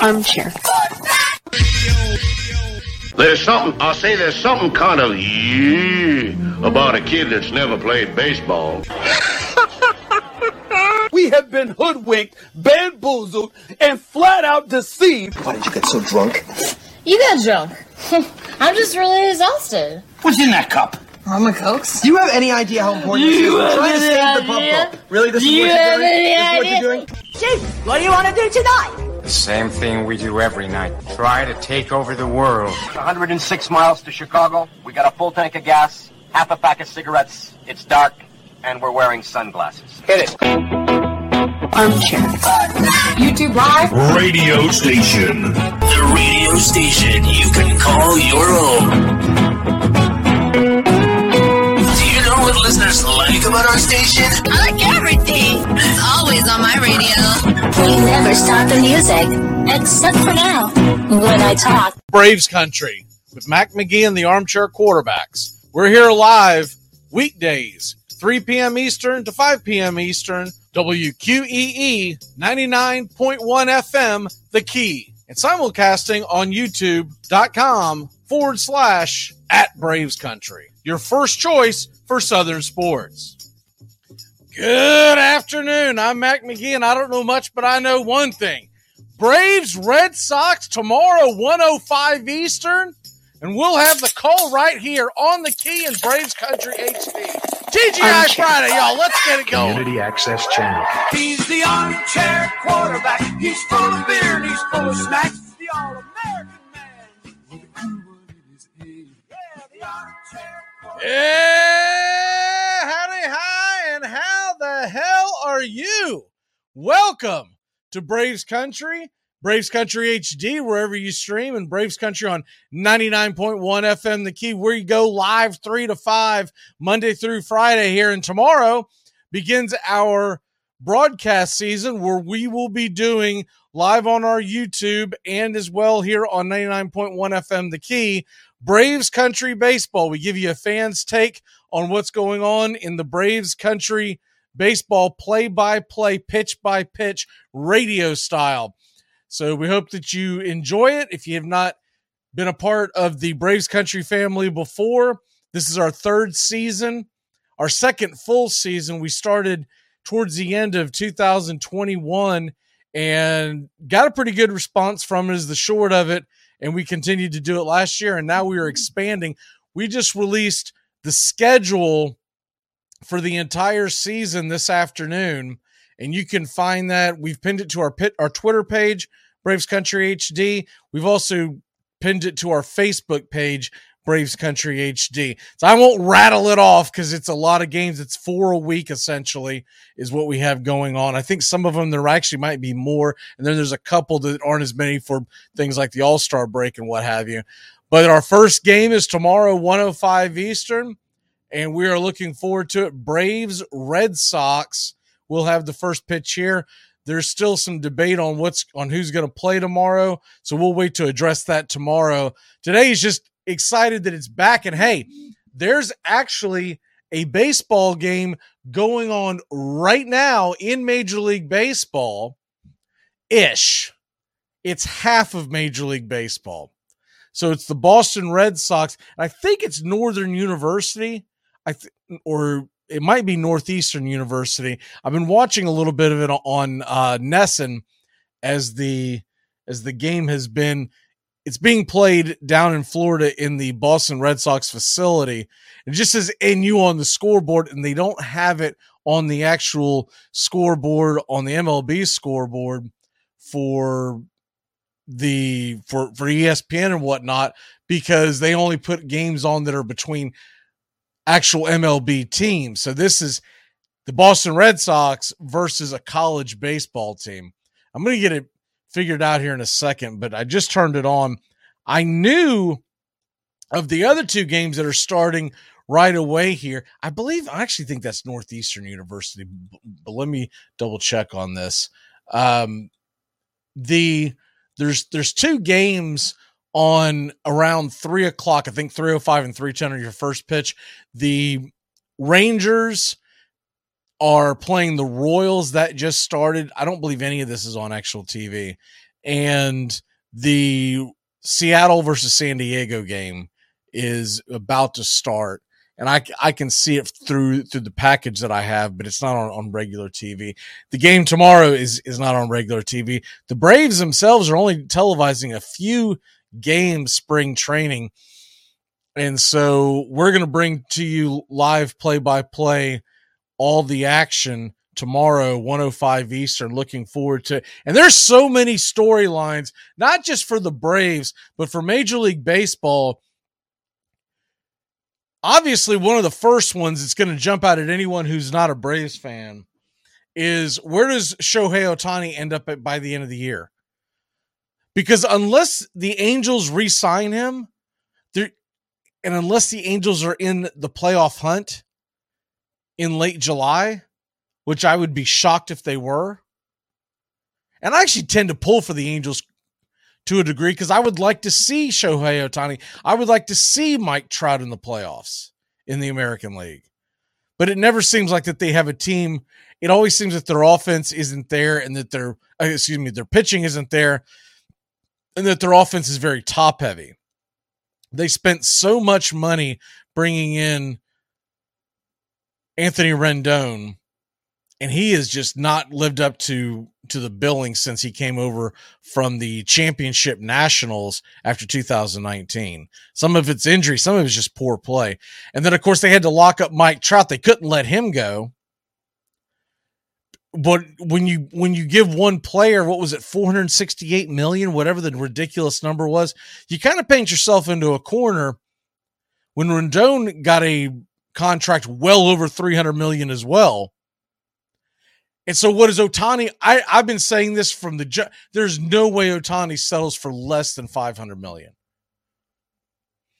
Armchair. There's something, I'll say there's something kind of yeah about a kid that's never played baseball. we have been hoodwinked, bamboozled, and flat out deceived. Why did you get so drunk? You got drunk. I'm just really exhausted. What's in that cup? I'm a Cokes. Do you have any idea how important this is? You We're trying to have save the any pump idea? Really? This is You what you're doing? any This is what you're doing? Chief, what do you want to do tonight? The same thing we do every night. Try to take over the world. 106 miles to Chicago. We got a full tank of gas, half a pack of cigarettes. It's dark, and we're wearing sunglasses. Hit it. Armchair. YouTube Live. Radio station. The radio station you can call your own. What listeners like about our station? I like everything. It's always on my radio. We never stop the music, except for now, when I talk. Braves Country with Mac McGee and the Armchair Quarterbacks. We're here live weekdays, 3 p.m. Eastern to 5 p.m. Eastern, WQEE 99.1 FM, The Key, and simulcasting on YouTube.com forward slash at Braves Country. Your first choice for Southern sports. Good afternoon. I'm Mac McGee, and I don't know much, but I know one thing. Braves Red Sox tomorrow, 105 Eastern, and we'll have the call right here on the key in Braves Country HD. TGI Friday, y'all. Let's get it going. Community Access Channel. He's the armchair quarterback. He's full of beer and he's full of snacks. Yeah, howdy, hi, and how the hell are you? Welcome to Braves Country, Braves Country HD, wherever you stream, and Braves Country on 99.1 FM, the key, where you go live three to five, Monday through Friday here. And tomorrow begins our broadcast season where we will be doing live on our YouTube and as well here on 99.1 FM, the key. Braves Country Baseball. We give you a fan's take on what's going on in the Braves Country Baseball play by play, pitch by pitch, radio style. So we hope that you enjoy it. If you have not been a part of the Braves Country family before, this is our third season, our second full season. We started towards the end of 2021 and got a pretty good response from it, is the short of it and we continued to do it last year and now we are mm-hmm. expanding. We just released the schedule for the entire season this afternoon and you can find that. We've pinned it to our pit our twitter page braves country hd we've also pinned it to our facebook page braves country hd so i won't rattle it off because it's a lot of games. It's four a week essentially is what we have going on. I think some of them there actually might be more and then there's a couple that aren't as many for things like the all-star break and what have you. But our first game is tomorrow 105 eastern and we are looking forward to it. Braves red sox will have the first pitch here. There's still some debate on what's on who's going to play tomorrow so we'll wait to address that tomorrow. Today is just excited that it's back. And hey there's actually a baseball game going on right now in major league baseball. Ish. It's half of major league baseball. So it's the boston red sox. I think it's northern university. I th- or it might be northeastern university. I've been watching a little bit of it on uh NESN as the as the game has been it's being played down in Florida in the Boston Red Sox facility. It just says NU on the scoreboard, and they don't have it on the actual scoreboard on the MLB scoreboard for the for for ESPN and whatnot because they only put games on that are between actual MLB teams. So this is the Boston Red Sox versus a college baseball team. I'm going to get it figured out here in a second, but I just turned it on. I knew of the other two games that are starting right away here. I believe I actually think that's Northeastern University, but let me double check on this. Um, the there's there's two games on around three o'clock. I think three o five and three ten are your first pitch. The Rangers are playing the Royals that just started. I don't believe any of this is on actual TV. and the Seattle versus San Diego game is about to start. And I, I can see it through through the package that I have, but it's not on, on regular TV. The game tomorrow is is not on regular TV. The Braves themselves are only televising a few games spring training. And so we're going to bring to you live play by play all the action tomorrow 105 eastern looking forward to and there's so many storylines not just for the braves but for major league baseball. Obviously one of the first ones that's going to jump out at anyone who's not a braves fan is where does shohei ohtani end up at by the end of the year? Because unless the angels re-sign him and unless the angels are in the playoff hunt in late july which I would be shocked if they were. And I actually tend to pull for the Angels to a degree because I would like to see Shohei Ohtani. I would like to see Mike Trout in the playoffs in the American League. But it never seems like that they have a team. It always seems that their offense isn't there and that their uh, excuse me, their pitching isn't there and that their offense is very top heavy. They spent so much money bringing in Anthony Rendon and he has just not lived up to to the billing since he came over from the championship nationals after 2019 some of it's injury some of it's just poor play. And then of course they had to lock up mike trout. They couldn't let him go. But when you when you give one player what was it 468 million whatever the ridiculous number was you kind of paint yourself into a corner. When Rendon got a contract well over 300 million as well and so, what is Ohtani? I, I've been saying this from the. Ju- There's no way Ohtani settles for less than 500 million.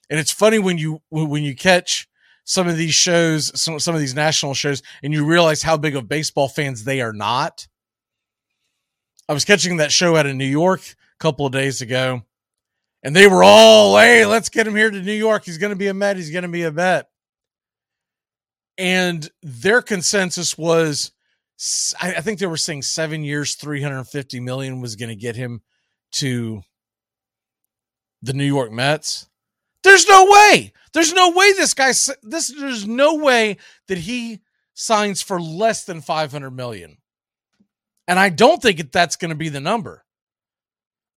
And it's funny when you when you catch some of these shows, some some of these national shows, and you realize how big of baseball fans they are not. I was catching that show out in New York a couple of days ago, and they were all, "Hey, let's get him here to New York. He's going to be a Met. He's going to be a Met." And their consensus was I think they were saying seven years, 350 million was going to get him to the New York Mets. There's no way. There's no way this guy this there's no way that he signs for less than 500 million. And I don't think that that's going to be the number.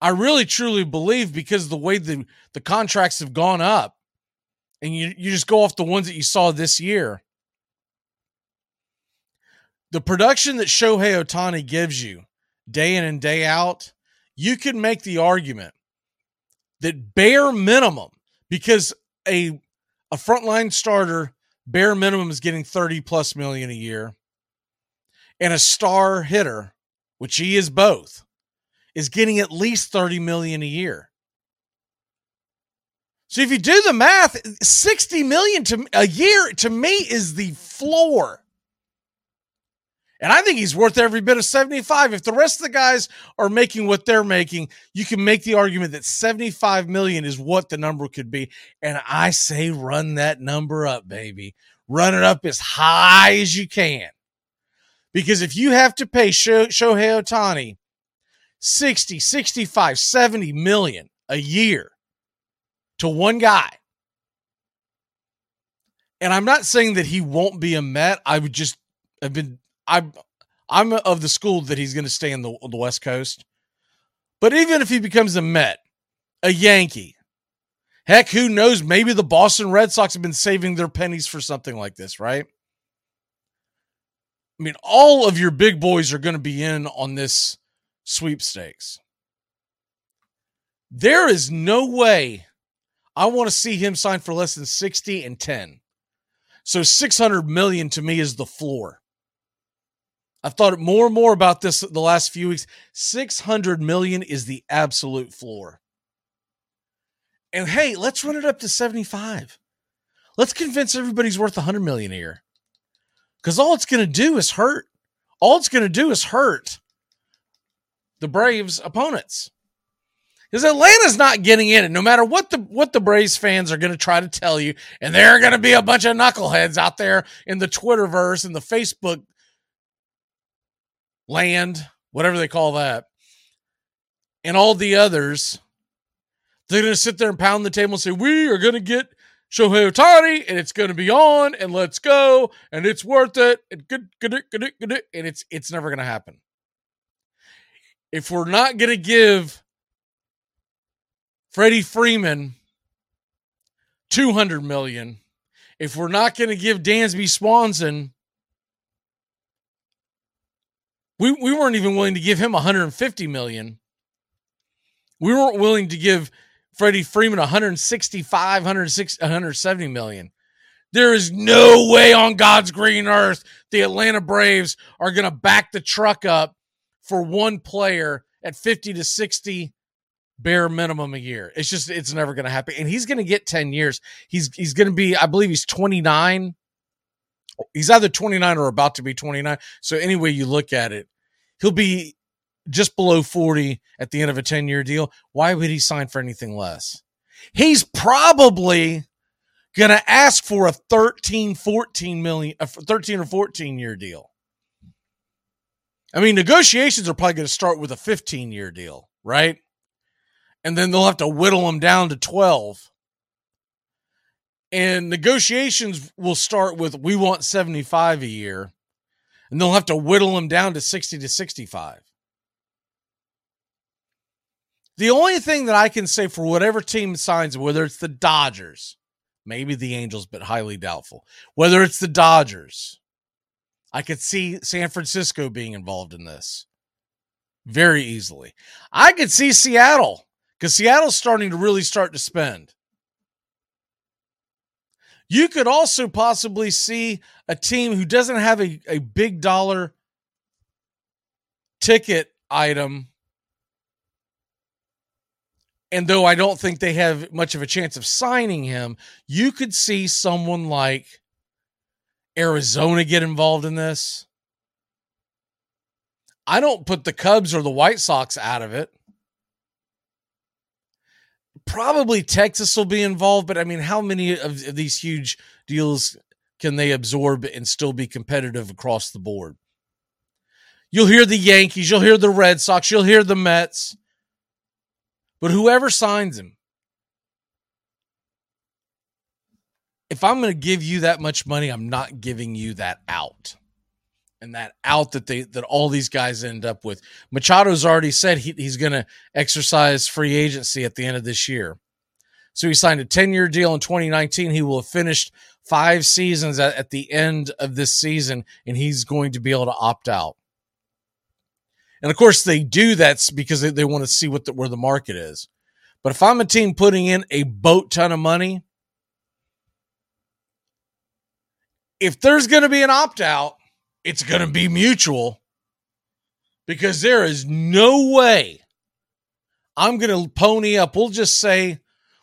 I really truly believe because the way the the contracts have gone up and you you just go off the ones that you saw this year the production that Shohei Ohtani gives you day in and day out, you can make the argument that bare minimum, because a a frontline starter bare minimum is getting 30 plus million a year, and a star hitter, which he is both, is getting at least 30 million a year. So if you do the math, 60 million to a year to me is the floor. And I think he's worth every bit of 75. If the rest of the guys are making what they're making, you can make the argument that 75 million is what the number could be. And I say run that number up, baby. Run it up as high as you can. Because if you have to pay Shohei Ohtani 60, 65, 70 million a year to one guy, and I'm not saying that he won't be a Met. I would just have been I'm I'm of the school that he's going to stay in the, the West Coast. But even if he becomes a Met, a Yankee, heck, who knows? Maybe the Boston Red Sox have been saving their pennies for something like this, right? I mean, all of your big boys are going to be in on this sweepstakes. There is no way I want to see him sign for less than 60 and 10. So 600 million to me is the floor. I've thought more and more about this the last few weeks. 600 million is the absolute floor. And hey, let's run it up to 75. Let's convince everybody's worth 100 million a year. Cuz all it's going to do is hurt. All it's going to do is hurt the Braves opponents. Because Atlanta's not getting in it, no matter what the what the Braves fans are going to try to tell you, and there are going to be a bunch of knuckleheads out there in the Twitterverse and the Facebook land, whatever they call that. and all the others, they're going to sit there and pound the table and say, We are going to get Shohei Ohtani and it's going to be on and let's go and it's worth it. And, good, good, good, good, and it's, it's never going to happen. If we're not going to give Freddie Freeman 200 million, if we're not going to give Dansby Swanson, we, we weren't even willing to give him 150 million. We weren't willing to give Freddie Freeman 165, 160, 170 million. There is no way on God's green earth the Atlanta Braves are going to back the truck up for one player at 50 to 60 bare minimum a year. It's just it's never going to happen. And he's going to get 10 years. He's he's going to be I believe he's 29. He's either 29 or about to be 29. So any way you look at it, he'll be just below 40 at the end of a 10 year deal. Why would he sign for anything less? He's probably going to ask for a 13, 14 million, a 13 or 14 year deal. I mean, negotiations are probably going to start with a 15 year deal, right? And then they'll have to whittle them down to 12. And negotiations will start with we want 75 a year, and they'll have to whittle them down to 60 to 65. The only thing that I can say for whatever team signs, whether it's the Dodgers, maybe the Angels, but highly doubtful, whether it's the Dodgers, I could see San Francisco being involved in this very easily. I could see Seattle because Seattle's starting to really start to spend. You could also possibly see a team who doesn't have a, a big dollar ticket item and though I don't think they have much of a chance of signing him, you could see someone like Arizona get involved in this. I don't put the Cubs or the White Sox out of it. Probably Texas will be involved, but I mean, how many of, these huge deals can they absorb and still be competitive across the board? You'll hear the Yankees, you'll hear the Red Sox, you'll hear the Mets. But whoever signs him, if I'm going to give you that much money, I'm not giving you that out. And that out that they that all these guys end up with. Machado's already said he, he's going to exercise free agency at the end of this year. So he signed a 10 year deal in 2019. He will have finished five seasons at, at the end of this season, and he's going to be able to opt out. And of course, they do that because they, they want to see what the, where the market is. But if I'm a team putting in a boat ton of money, if there's going to be an opt out, it's going to be mutual because there is no way I'm going to pony up. We'll just say,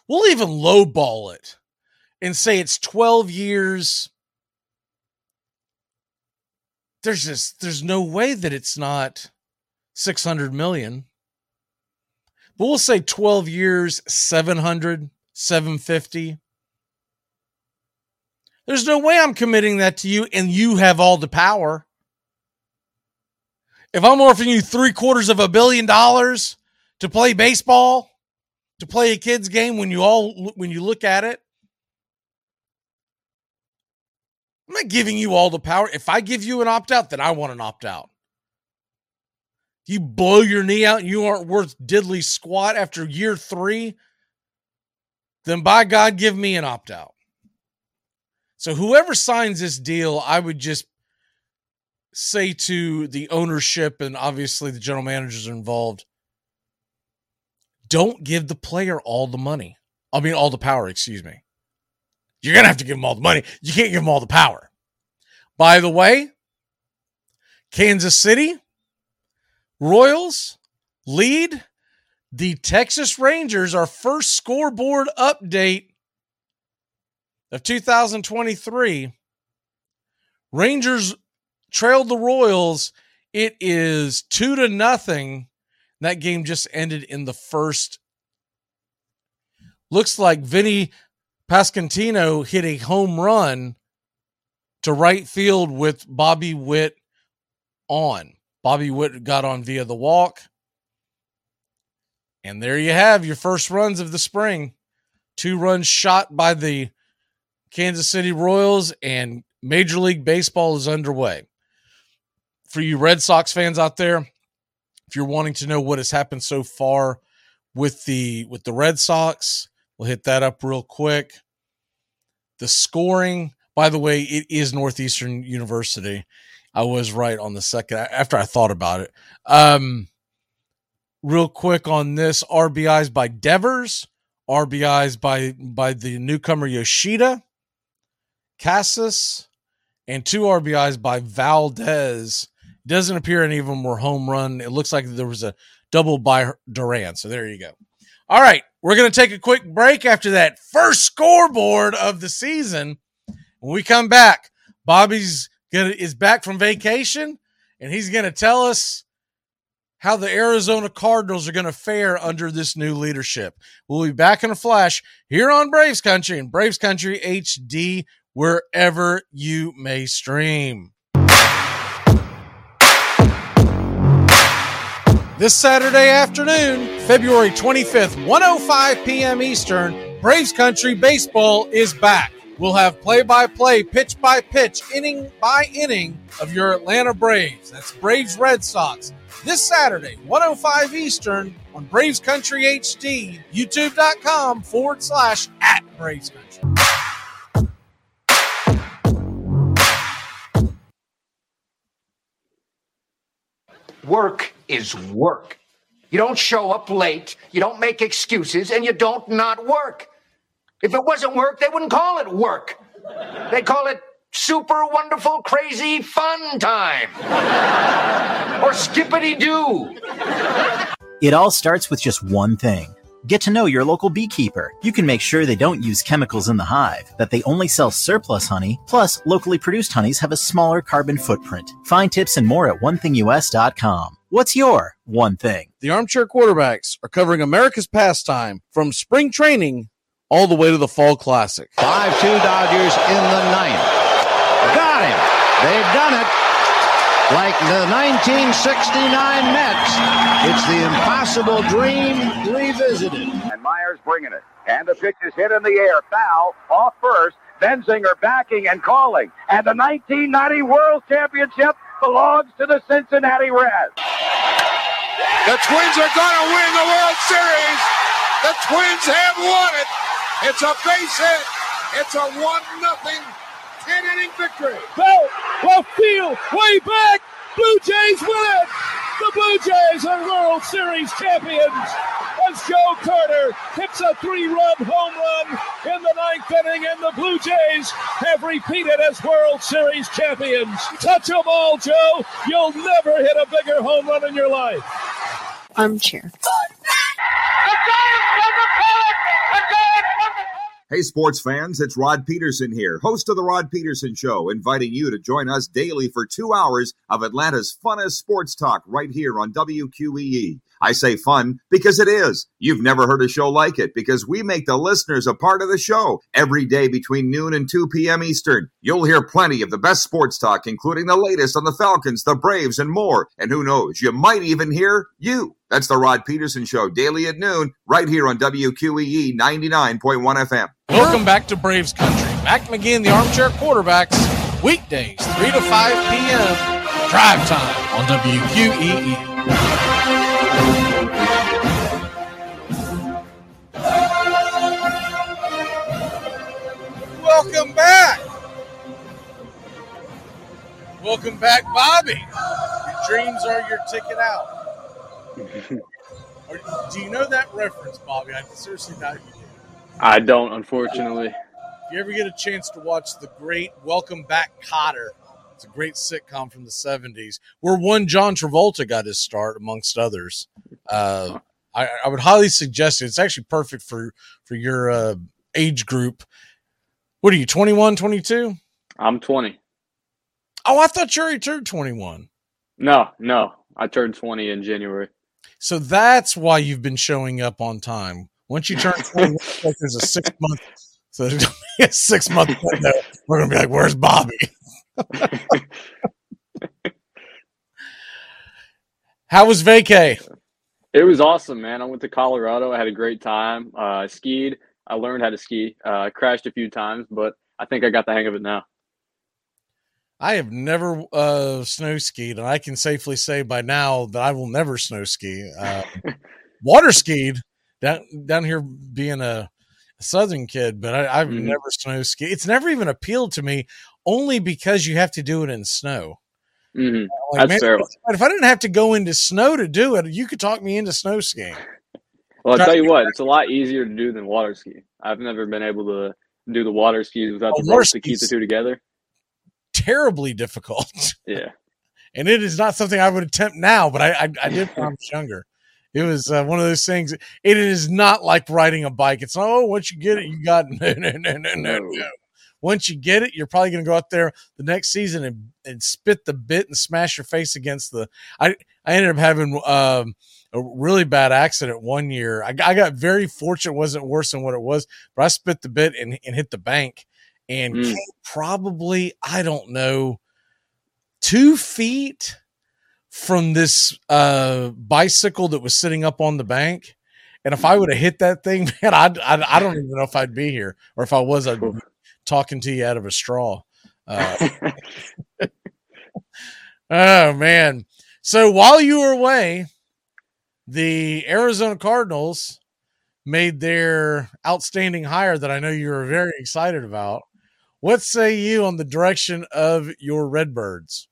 we'll even lowball it and say it's 12 years. There's just, there's no way that it's not 600 million. But we'll say 12 years, 700, 750. There's no way I'm committing that to you and you have all the power. If I'm offering you three quarters of a billion dollars to play baseball, to play a kid's game when you all when you look at it, I'm not giving you all the power. If I give you an opt out, then I want an opt out you blow your knee out and you aren't worth diddly squat after year three, then by God, give me an opt out. So whoever signs this deal, I would just say to the ownership and obviously the general managers are involved, don't give the player all the money. I mean, all the power, excuse me. You're going to have to give them all the money. You can't give them all the power. By the way, Kansas City, Royals lead the Texas Rangers, our first scoreboard update of 2023. Rangers trailed the Royals. It is two to nothing. That game just ended in the first. Looks like Vinny Pasquantino hit a home run to right field with Bobby Witt on. Bobby Witt got on via the walk. And there you have your first runs of the spring. Two runs shot by the Kansas City Royals, and Major League Baseball is underway. For you Red Sox fans out there, if you're wanting to know what has happened so far with the with the Red Sox, we'll hit that up real quick. The scoring, by the way, it is Northeastern University. I was right on the second after I thought about it. Um, real quick on this RBIs by Devers, RBIs by by the newcomer Yoshida, Casas, and two RBIs by Valdez. Doesn't appear any of them were home run. It looks like there was a double by Duran. So there you go. All right, we're going to take a quick break after that first scoreboard of the season. When we come back, Bobby's gonna is back from vacation, and he's going to tell us how the Arizona Cardinals are going to fare under this new leadership. We'll be back in a flash here on Braves Country and Braves Country HD, wherever you may stream. This Saturday afternoon, February 25th, 105 p.m. Eastern, Braves Country Baseball is back. We'll have play by play, pitch by pitch, inning by inning of your Atlanta Braves. That's Braves Red Sox. This Saturday, 105 Eastern on Braves Country HD, youtube.com forward slash at Braves Country. Work is work. You don't show up late, you don't make excuses, and you don't not work. If it wasn't work, they wouldn't call it work. They call it super wonderful, crazy fun time. or skippity doo. It all starts with just one thing. Get to know your local beekeeper. You can make sure they don't use chemicals in the hive, that they only sell surplus honey, plus locally produced honeys have a smaller carbon footprint. Find tips and more at onethingus.com. What's your one thing? The Armchair Quarterbacks are covering America's pastime from spring training all the way to the Fall Classic. 5 2 Dodgers in the ninth. Got him. They've done it. Like the 1969 Mets, it's the impossible dream revisited. And Myers bringing it. And the pitch is hit in the air. Foul off first. Benzinger backing and calling. And the 1990 World Championship belongs to the Cincinnati Reds. The Twins are going to win the World Series. The Twins have won it. It's a base hit. It's a 1 nothing 10 inning victory. Bell, left field, way back. Blue Jays win it. The Blue Jays are World Series champions. As Joe Carter hits a three-run home run in the ninth inning, and the Blue Jays have repeated as World Series champions. Touch them all, Joe. You'll never hit a bigger home run in your life. Armchair. Hey, sports fans, it's Rod Peterson here, host of The Rod Peterson Show, inviting you to join us daily for two hours of Atlanta's funnest sports talk right here on WQEE. I say fun because it is. You've never heard a show like it because we make the listeners a part of the show every day between noon and 2 p.m. Eastern. You'll hear plenty of the best sports talk, including the latest on the Falcons, the Braves, and more. And who knows, you might even hear you. That's the Rod Peterson Show, daily at noon, right here on WQEE 99.1 FM. Welcome back to Braves Country. Mac McGee and the Armchair Quarterbacks, weekdays, 3 to 5 p.m. Drive time on WQEE. Welcome back. Welcome back, Bobby. Your dreams are your ticket out. Do you know that reference, Bobby? I seriously doubt you do. I don't, unfortunately. If you ever get a chance to watch the great Welcome Back Kotter, it's a great sitcom from the 70s where one John Travolta got his start, amongst others. Uh, I, I would highly suggest it. It's actually perfect for, for your uh, age group. What are you, 21, 22? I'm 20. Oh, I thought you already turned 21. No, no. I turned 20 in January. So that's why you've been showing up on time. Once you turn 21, like there's a six month, so there's gonna be a six month window. We're gonna be like, "Where's Bobby?" How was vacay? It was awesome, man. I went to Colorado. I had a great time. Uh, I skied. I learned how to ski. Uh, crashed a few times, but I think I got the hang of it now. I have never uh, snow skied, and I can safely say by now that I will never snow ski. Uh, water skied down down here, being a southern kid, but I, I've Mhm. never snow skied. It's never even appealed to me, only because you have to do it in snow. hmm Like, That's man, fair. if- I didn't have to go into snow to do it, you could talk me into snow skiing. Well, I'll tell you what, it's a lot easier to do than water ski. I've never been able to do the water skis without Oh, the ropes to keep the two together. Terribly difficult. Yeah. and it is not something I would attempt now, but I I, I did when I was younger. It was uh, one of those things. It is not like riding a bike. It's oh, once you get it, you got no, no, no, no, no, no. Once you get it, you're probably going to go out there the next season and, and spit the bit and smash your face against the. I I ended up having um, a really bad accident one year. I, I got very fortunate; it wasn't worse than what it was, but I spit the bit and, and hit the bank, and Mm. came probably I don't know two feet from this uh bicycle that was sitting up on the bank. And if i would have hit that thing man I'd, I'd i don't even know if i'd be here or if i was i'd be talking to you out of a straw. Uh, oh man. So while you were away the arizona cardinals made their outstanding hire that i know you were very excited about what say you on the direction of your redbirds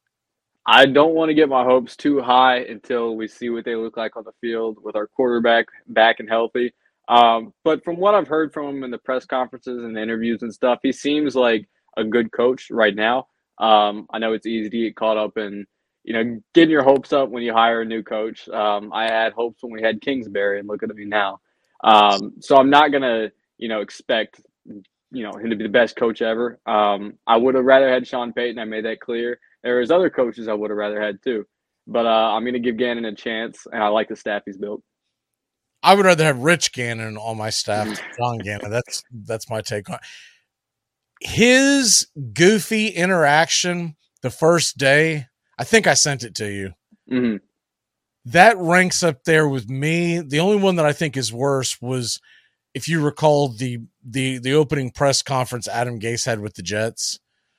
I don't want to get my hopes too high until we see what they look like on the field with our quarterback back and healthy. Um, but from what I've heard from him in the press conferences and the interviews and stuff, he seems like a good coach right now. Um, I know it's easy to get caught up in, you know, getting your hopes up when you hire a new coach. Um, I had hopes when we had Kingsbury, and look at me now. Um, so I'm not gonna, you know, expect, you know, him to be the best coach ever. Um, I would have rather had Sean Payton. I made that clear. There's other coaches I would have rather had too. But uh, I'm going to give Gannon a chance, and I like the staff he's built. I would rather have Rich Gannon on my staff than John Gannon. That's that's my take on his goofy interaction the first day. I think I sent it to you. Mm-hmm. That ranks up there with me. The only one that I think is worse was if you recall the the the opening press conference Adam Gase had with the Jets.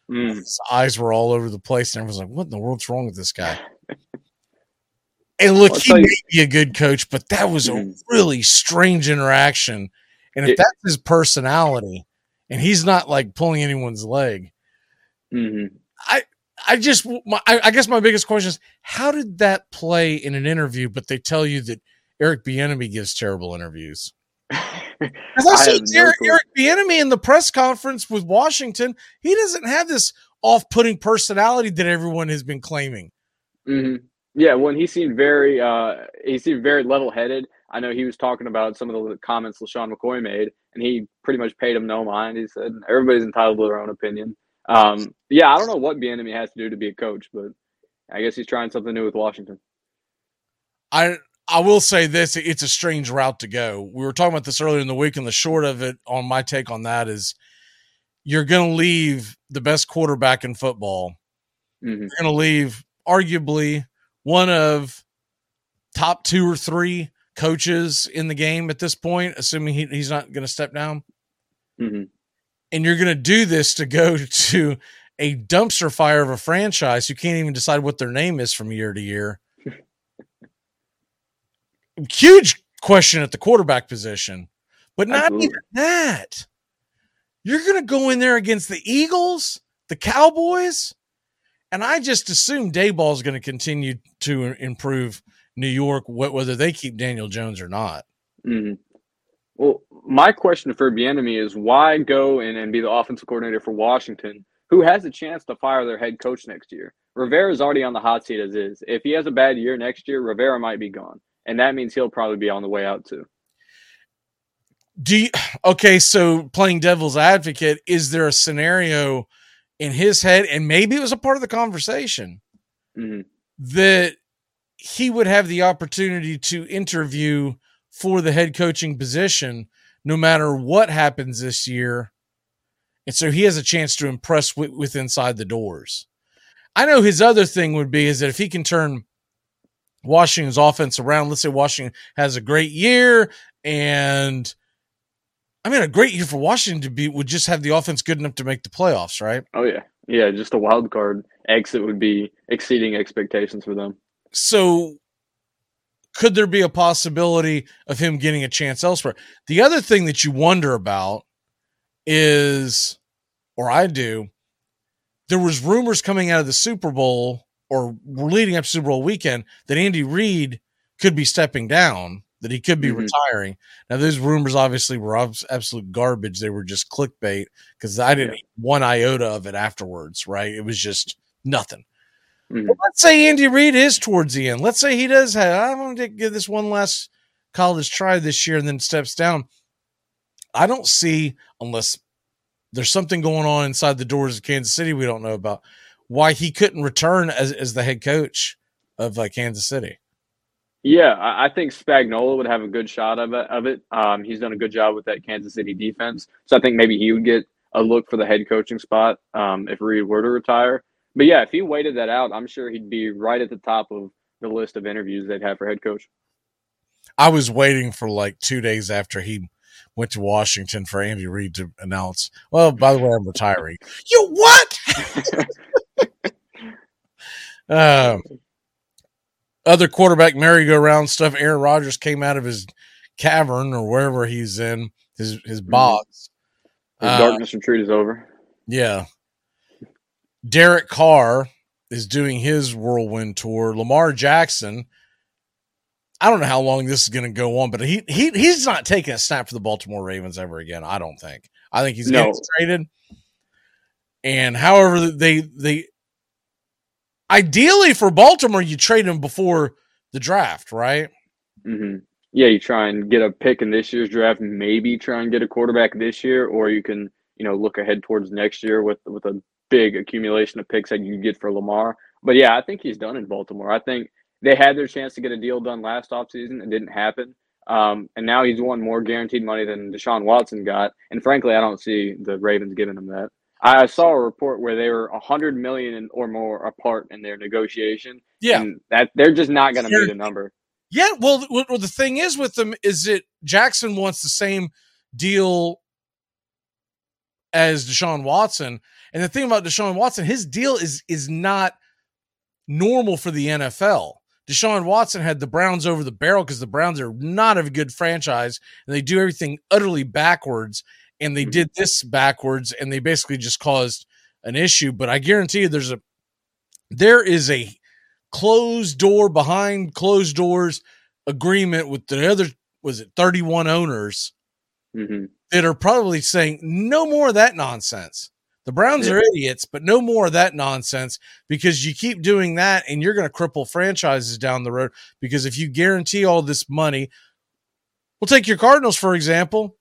Mm. His eyes were all over the place, and everyone's like, "What in the world's wrong with this guy?" And look, I'll he you- may be a good coach, but that was a really strange interaction. And if It- that's his personality, and he's not like pulling anyone's leg, Mm-hmm. I I just my, I, I guess my biggest question is how did that play in an interview? But they tell you that Eric Bieniemy gives terrible interviews. Because I, I have no Eric. Bieniemy in the press conference with Washington. He doesn't have this off-putting personality that everyone has been claiming. hmm Yeah, when he seemed very, uh, he seemed very level-headed. I know he was talking about some of the comments LeSean McCoy made, and he pretty much paid him no mind. He said everybody's entitled to their own opinion. Um, yeah, I don't know what Bieniemy has to do to be a coach, but I guess he's trying something new with Washington. I I will say this: it's a strange route to go. We were talking about this earlier in the week, and the short of it, on my take on that, is you're going to leave the best quarterback in football. Mhm. You're going to leave arguably one of top two or three coaches in the game at this point, assuming he, he's not going to step down. hmm And you're going to do this to go to a dumpster fire of a franchise who can't even decide what their name is from year to year. Huge question at the quarterback position, but not Absolutely. even that. You're going to go in there against the Eagles, the Cowboys, and I just assume Daboll is going to continue to improve New York, wh- whether they keep Daniel Jones or not. hmm Well, my question for Bieniemy is why go in and be the offensive coordinator for Washington, who has a chance to fire their head coach next year? Rivera is already on the hot seat as is. If he has a bad year next year, Rivera might be gone, and that means he'll probably be on the way out too. Do you, okay, so playing devil's advocate, is there a scenario in his head, and maybe it was a part of the conversation hmm that he would have the opportunity to interview for the head coaching position no matter what happens this year. And so he has a chance to impress with, with inside the doors. I know his other thing would be is that if he can turn Washington's offense around. Let's say Washington has a great year, and I mean, a great year for Washington to be would just have the offense good enough to make the playoffs, right? Oh yeah, yeah. Just a wild card exit would be exceeding expectations for them. So, could there be a possibility of him getting a chance elsewhere? The other thing that you wonder about is, or I do, there was rumors coming out of the Super Bowl or leading up to Super Bowl weekend that Andy Reid could be stepping down, that he could be Mhm. retiring. Now, those rumors obviously were absolute garbage. They were just clickbait because I didn't eat one iota of it afterwards, right? It was just nothing. Mhm. Let's say Andy Reid is towards the end. Let's say he does have, I'm going to give this one last college try this year and then steps down. I don't see, unless there's something going on inside the doors of Kansas City we don't know about, why he couldn't return as, as the head coach of uh, Kansas City. Yeah, I think Spagnuolo would have a good shot of it. Of it, um, he's done a good job with that Kansas City defense, so I think maybe he would get a look for the head coaching spot um, if Reid were to retire. But yeah, if he waited that out, I'm sure he'd be right at the top of the list of interviews they'd have for head coach. I was waiting for like two days after he went to Washington for Andy Reid to announce, well, by the way, I'm retiring. You what? um, other quarterback merry-go-round stuff. Aaron Rodgers came out of his cavern or wherever he's in his his box. His Uh, darkness retreat is over. Yeah. Derek Carr is doing his whirlwind tour. Lamar Jackson. I don't know how long this is going to go on, but he he he's not taking a snap for the Baltimore Ravens ever again. I don't think. I think he's getting traded. And however they they ideally for Baltimore, you trade him before the draft, right? hmm Yeah, you try and get a pick in this year's draft, maybe try and get a quarterback this year, or you can, you know, look ahead towards next year with with a big accumulation of picks that you get for Lamar. But yeah, I think he's done in Baltimore. I think they had their chance to get a deal done last offseason. It didn't happen. Um, and now he's won more guaranteed money than Deshaun Watson got. And frankly, I don't see the Ravens giving him that. I saw a report where they were a hundred million or more apart in their negotiation. Yeah. and that they're just not going to meet a number. Yeah, well, well, the thing is with them is that Jackson wants the same deal as Deshaun Watson, and the thing about Deshaun Watson, his deal is is not normal for the NFL. Deshaun Watson had the Browns over the barrel because the Browns are not a good franchise, and they do everything utterly backwards. And they did this backwards, and they basically just caused an issue. But I guarantee you, there's a there is a closed door behind closed doors agreement with the other was it 31 owners Mm-hmm. that are probably saying no more of that nonsense the browns are idiots but no more of that nonsense because you keep doing that and you're going to cripple franchises down the road because if you guarantee all this money we'll take your cardinals for example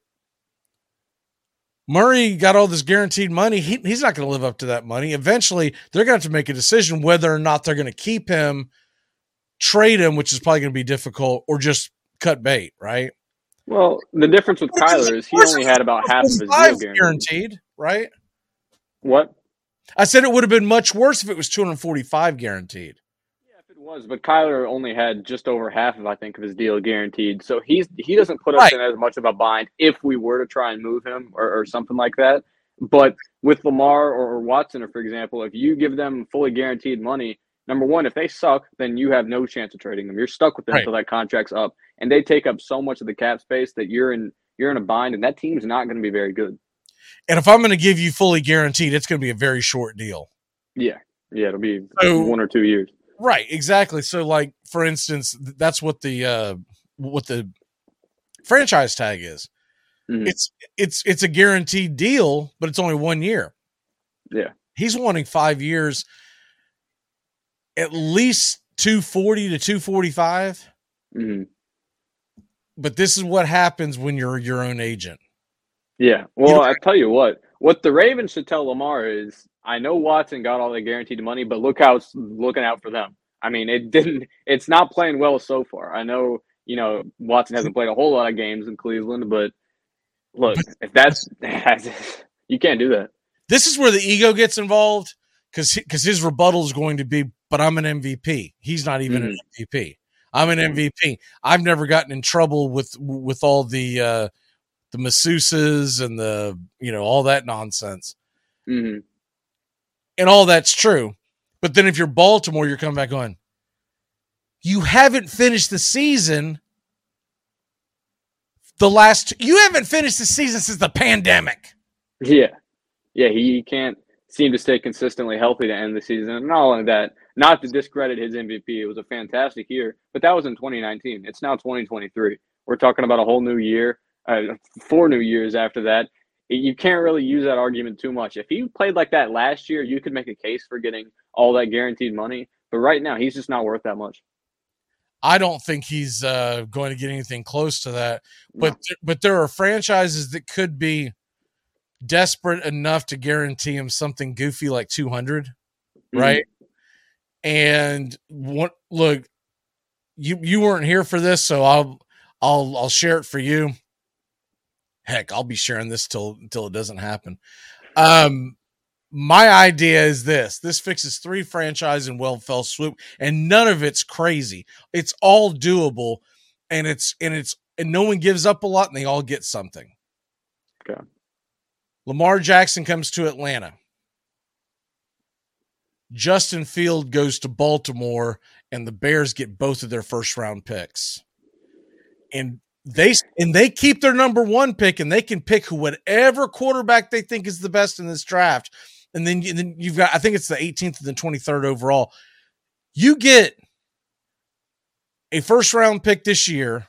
Murray got all this guaranteed money. He, he's not going to live up to that money. Eventually, they're going to have to make a decision whether or not they're going to keep him, trade him, which is probably going to be difficult, or just cut bait, right? Well, the difference with Kyler is he only had about half of his deal guaranteed. guaranteed, right? What? I said it would have been much worse if it was 245 guaranteed. Was, but Kyler only had just over half of I think of his deal guaranteed. So he's he doesn't put us Right. in as much of a bind if we were to try and move him or, or something like that. But with Lamar or, or Watson, or for example, if you give them fully guaranteed money, number one, if they suck, then you have no chance of trading them. You're stuck with them Right. until that contract's up, and they take up so much of the cap space that you're in you're in a bind, and that team's not going to be very good. And if I'm going to give you fully guaranteed, it's going to be a very short deal. Yeah, yeah, it'll be So- one or two years. Right, exactly. So like for instance, that's what the uh what the franchise tag is. Mhm. It's it's it's a guaranteed deal, but it's only 1 year. Yeah. He's wanting 5 years at least 240 to 245. hmm But this is what happens when you're your own agent. Yeah. Well, I tell you what, what the Ravens should tell Lamar is, I know Watson got all the guaranteed money, but look how it's looking out for them. I mean, it didn't. It's not playing well so far. I know, you know, Watson hasn't played a whole lot of games in Cleveland, but look, if that's you can't do that. This is where the ego gets involved cuz cuz his rebuttal is going to be but I'm an MVP. He's not even an MVP. I'm an MVP. I've never gotten in trouble with with all the uh the masseuses and the you know all that nonsense. Mm-hmm. And all that's true. But then if you're Baltimore, you're coming back going, you haven't finished the season. The last you haven't finished the season since the pandemic. Yeah, yeah, he can't seem to stay consistently healthy to end the season. And not only that, not to discredit his MVP, it was a fantastic year, but that was in 2019. It's now 2023. We're talking about a whole new year, uh, four new years after that. You can't really use that argument too much. If he played like that last year, you could make a case for getting all that guaranteed money. But right now, he's just not worth that much. I don't think he's uh, going to get anything close to that. But but there are franchises that could be desperate enough to guarantee him something goofy like 200, right? And what look, you you weren't here for this, so I'll I'll I'll share it for you. Heck, I'll be sharing this till until it doesn't happen. Um my idea is this this fixes three franchise in well fell swoop and none of it's crazy. It's all doable and it's and it's and no one gives up a lot and they all get something. Okay. Lamar jackson comes to atlanta. Justin field goes to baltimore and the bears get both of their first round picks. And they and they keep their number one pick and they can pick whatever quarterback they think is the best in this draft and then, and then you've got I think it's the 18th and the 23rd overall. You get a first round pick this year,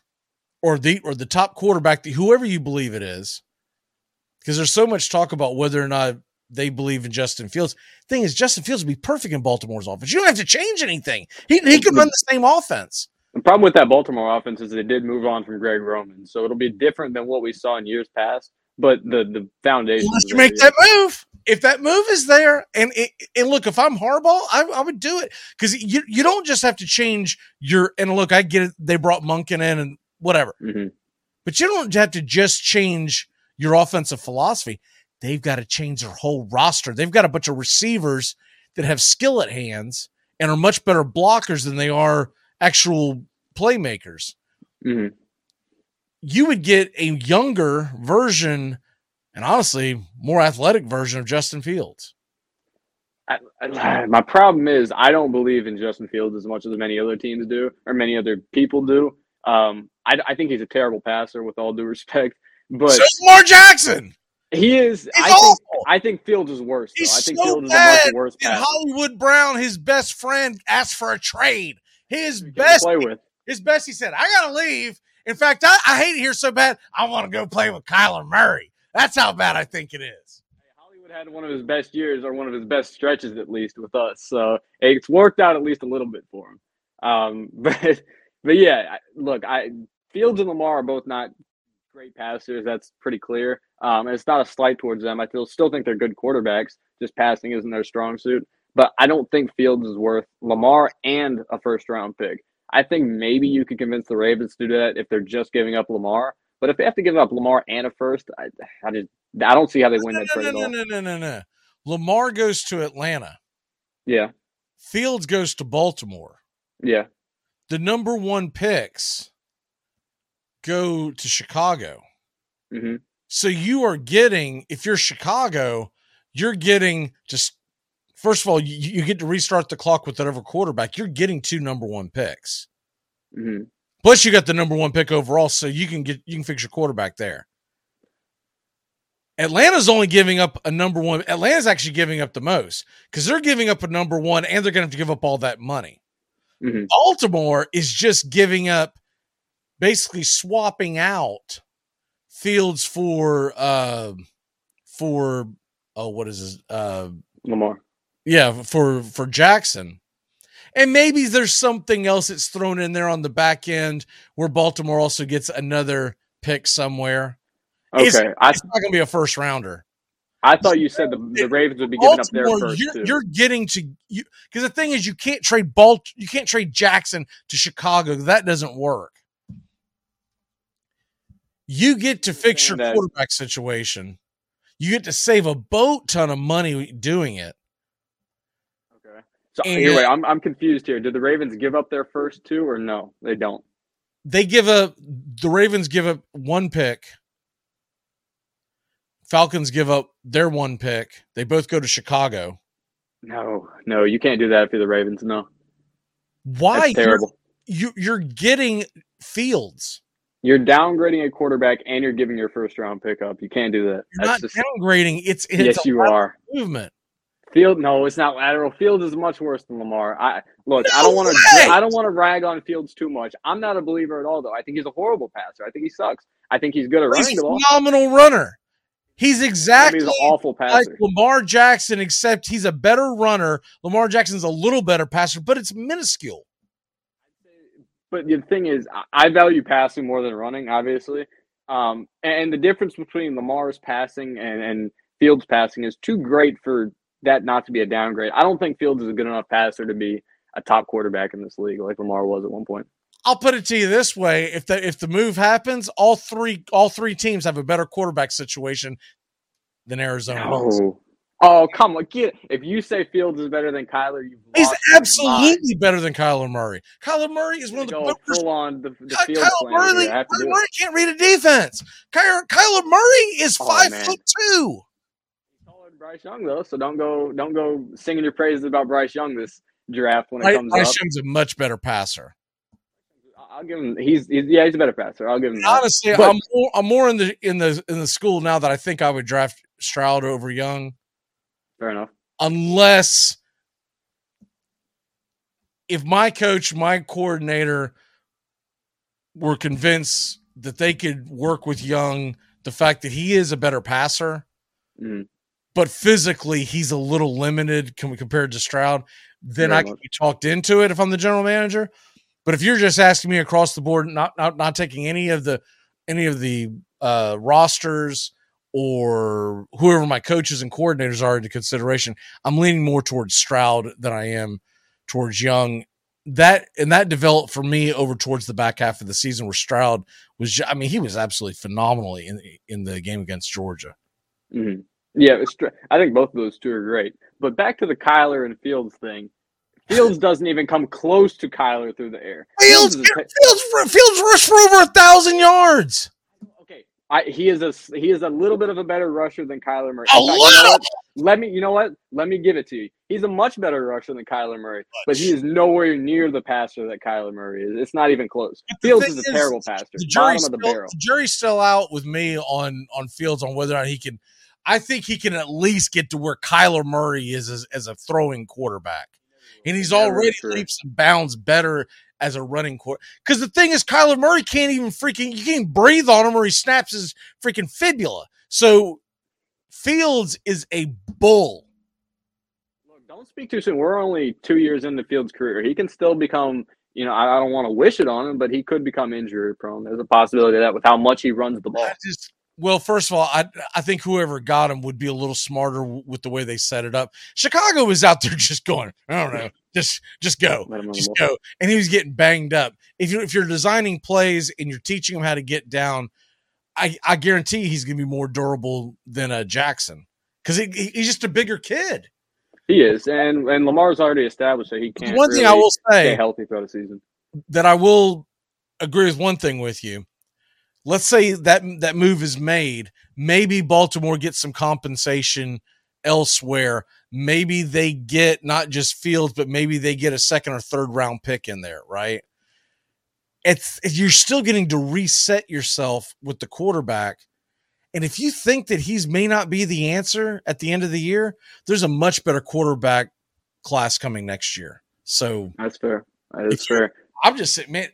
or the or the top quarterback, whoever you believe it is, because there's so much talk about whether or not they believe in Justin Fields. Thing is, Justin Fields would be perfect in Baltimore's offense. You don't have to change anything. He he could run the same offense. The problem with that Baltimore offense is they did move on from Greg Roman, so it'll be different than what we saw in years past. But the the foundation. Unless you make that move if that move is there, and it, and look, if I'm Harbaugh, I, I would do it because you you don't just have to change your and look, I get it. They brought Monken in and whatever, mm-hmm. but you don't have to just change your offensive philosophy. They've got to change their whole roster. They've got a bunch of receivers that have skill at hands and are much better blockers than they are actual playmakers. Mm-hmm. You would get a younger version and honestly, more athletic version of Justin Fields. I, I, my problem is I don't believe in Justin Fields as much as many other teams do or many other people do. Um, I, I think he's a terrible passer, with all due respect. But so Lamar Jackson. He is. I think, I think Fields is worse. Though. He's I think so Fields is a much worse passer. Hollywood Brown, his best friend, asked for a trade. His best, play with. his best. He said, "I gotta leave." In fact, I, I hate it here so bad. I want to go play with Kyler Murray. That's how bad I think it is. Hollywood had one of his best years or one of his best stretches at least with us. So it's worked out at least a little bit for him. Um, but but yeah, look, I Fields and Lamar are both not great passers. That's pretty clear. Um, and it's not a slight towards them. I still still think they're good quarterbacks. Just passing isn't their strong suit. But I don't think Fields is worth Lamar and a first round pick. I think maybe you could convince the Ravens to do that if they're just giving up Lamar. But if they have to give up Lamar and a first, I, I just I don't see how they win no, that no, trade no, at all. no, no, no, no. Lamar goes to Atlanta. Yeah, Fields goes to Baltimore. yeah, The number one picks go to Chicago. hmm So you are getting, if you're Chicago, you're getting just first of all, you, you get to restart the clock with whatever quarterback. You're getting two number one picks. hmm Plus, you got the number one pick overall, so you can get you can fix your quarterback there. Atlanta's only giving up a number one. Atlanta's actually giving up the most because they're giving up a number one, and they're going to have to give up all that money. hmm Baltimore is just giving up, basically swapping out Fields for uh for oh what is this uh Lamar. Yeah for for Jackson. And maybe there's something else that's thrown in there on the back end where Baltimore also gets another pick somewhere. It's, Okay, I it's not going to be a first rounder. I thought you said the, the Ravens would be giving up their first you're, you're getting to you because the thing is you can't trade Balt you can't trade Jackson to Chicago. That doesn't work. You get to fix your quarterback situation. You get to save a boat ton of money doing it. So And- wait, I'm I'm confused here. Did the Ravens give up their first two or no? They don't. They give up the Ravens give up one pick. Falcons give up their one pick. They both go to Chicago. No, no, you can't do that if you're the Ravens. No, Why That's terrible. You you're getting Fields. You're downgrading a quarterback and you're giving your first round pickup. You can't do that. You're That's not just downgrading. It's, it's yes, you are. movement. Field, no, it's not lateral. Fields is much worse than Lamar. I look, I don't want to, I don't want to rag on Fields too much. I'm not a believer at all, though. I think he's a horrible passer. I think he sucks. I think he's good at running. He's running the ball. phenomenal runner. He's exactly he's an awful like passer. Lamar Jackson, except he's a better runner. Lamar Jackson's a little better passer, but it's minuscule. But the thing is, I- I value passing more than running, obviously. Um, and the difference between Lamar's passing and, and Fields' passing is too great for that not to be a downgrade. I don't think Fields is a good enough passer to be a top quarterback in this league, like Lamar was at one point. I'll put it to you this way: if the if the move happens, all three all three teams have a better quarterback situation than Arizona. Oh, oh, come on, get if you say Fields is better than Kyler, you've He's absolutely better than Kyler Murray. Kyler Murray is one of the Go full on the, the Ky- Fields Kyler Murray. Murray can't read a defense. Kyler, Kyler Murray is Oh, five man. foot two. Bryce Young though, so don't go don't go singing your praises about Bryce Young this draft when it comes Bryce up. Young's a much better passer. I'll give him. He's, he's yeah, he's a better passer. I'll give him. Honestly, But- I'm more, I'm more in the in the in the school now that I think I would draft Stroud over Young, fair enough. unless if my coach, my coordinator were convinced that they could work with Young, the fact that he is a better passer, Mm. But physically he's a little limited com- compared to Stroud, then Very I can much. be talked into it if I'm the general manager. But if you're just asking me across the board, not not not taking any of the any of the uh, rosters or whoever my coaches and coordinators are into consideration, I'm leaning more towards Stroud than I am towards Young. That and that developed for me over towards the back half of the season where Stroud was. I mean, he was absolutely phenomenally in in the game against Georgia. Mhm. Yeah, tr- I think both of those two are great. But back to the Kyler and Fields thing. Fields doesn't even come close to Kyler through the air. Fields, a Fields, Fields rushed for over a thousand yards. okay. I, he is a he is a little bit of a better rusher than Kyler Murray. A fact, you know little? Let me you know what? Let me give it to you. He's a much better rusher than Kyler Murray, but he is nowhere near the passer that Kyler Murray is. It's not even close. Fields is a is, terrible passer. The Bottom jury's of the still, barrel. the jury's still out with me on on Fields on whether or not he can. I think he can at least get to where Kyler Murray is as, as a throwing quarterback, and he's Never already true. leaps and bounds better as a running quarter. Because the thing is, Kyler Murray can't even freaking you can't breathe on him or he snaps his freaking fibula. So Fields is a bull. Look, don't speak too soon. We're only two years into Fields' career. He can still become, you know, I, I don't want to wish it on him, but he could become injury prone. There's a possibility of that with how much he runs the ball. I just well, first of all, I I think whoever got him would be a little smarter w- with the way they set it up. Chicago was out there just going, I don't know, just just go, Let him run the just go, and he was getting banged up. If you if you're designing plays and you're teaching him how to get down, I I guarantee he's going to be more durable than a Jackson because he, he- he's just a bigger kid. He is, and and Lamar's already established that he can't. One thing really I will say- stay healthy throughout the season. that I will agree with one thing with you. Let's say that that move is made. Maybe Baltimore gets some compensation elsewhere. Maybe they get not just Fields, but maybe they get a second or third round pick in there, right? It's you're still getting to reset yourself with the quarterback. And if you think that he's may not be the answer at the end of the year, there's a much better quarterback class coming next year. So That's fair. That is fair. I'm just saying, man,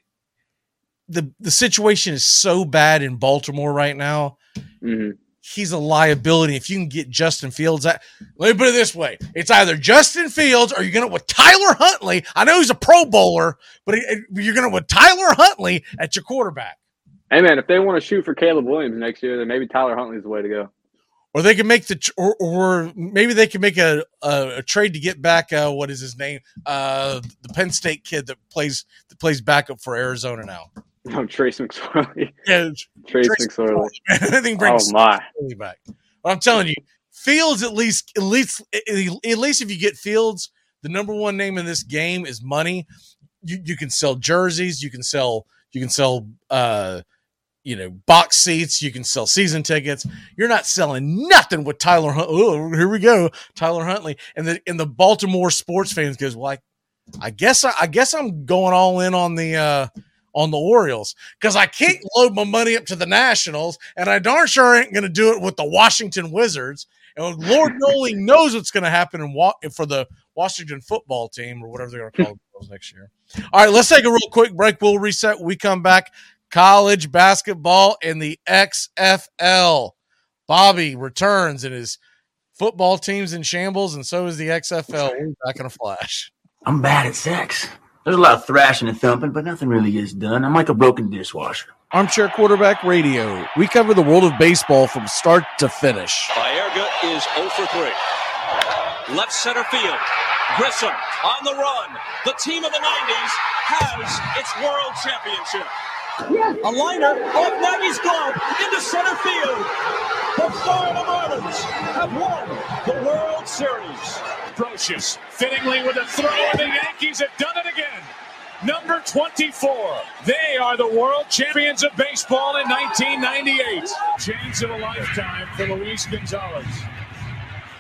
the the situation is so bad in Baltimore right now. hmm He's a liability. If you can get Justin Fields, at, let me put it this way: it's either Justin Fields or you're gonna with Tyler Huntley. I know he's a Pro Bowler, but you're gonna with Tyler Huntley at your quarterback, Hey man, if they want to shoot for Caleb Williams next year, then maybe Tyler Huntley's the way to go. or they can make the or, or maybe they can make a, a, a trade to get back. Uh, what is his name? Uh, the Penn State kid that plays that plays backup for Arizona now. No, Trace McSorley. Yeah, Trace, Trace McSorley. I think brings Oh my. Really back. But I'm telling you, Fields at least at least at least if you get Fields, the number one name in this game is money. You you can sell jerseys, you can sell you can sell uh you know box seats, you can sell season tickets. You're not selling nothing with Tyler Hunt. Oh, here we go, Tyler Huntley, and the and the Baltimore sports fans goes, well, I, I guess I, I guess I'm going all in on the uh on the Orioles because I can't load my money up to the Nationals, and I darn sure ain't going to do it with the Washington Wizards. And Lord only knows what's going to happen in wa- for the Washington football team or whatever they're going to call themselves next year. All right, let's take a real quick break. We'll reset. When we come back. College basketball and the XFL. Bobby returns and his football team's in shambles, and so is the XFL. We'll be back in a flash. I'm bad at sex. There's a lot of thrashing and thumping, but nothing really gets done. I'm like a broken dishwasher. Armchair Quarterback Radio. We cover the world of baseball from start to finish. Baerga is 0 for 3. Left center field. Grissom on the run. The team of the 90s has its world championship. A liner off Nagy's glove into center field. The Florida Marlins have won the World Series. Brosius, fittingly with a throw, and the Yankees have done it again. Number 24. They are the world champions of baseball in 1998. Chance of a lifetime for Luis Gonzalez.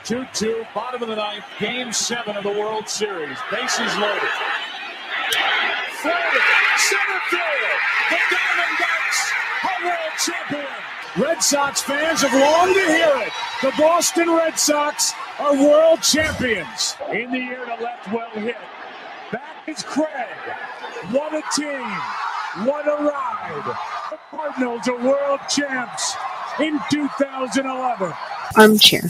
2 2, bottom of the ninth, game seven of the World Series. Bases loaded. Center field. The Diamondbacks are world champion. Red Sox fans have longed to hear it. The Boston Red Sox are world champions. In the air to left, well hit. Back is Craig. What a team. What a ride. The Cardinals are world champs in 2011. Armchair.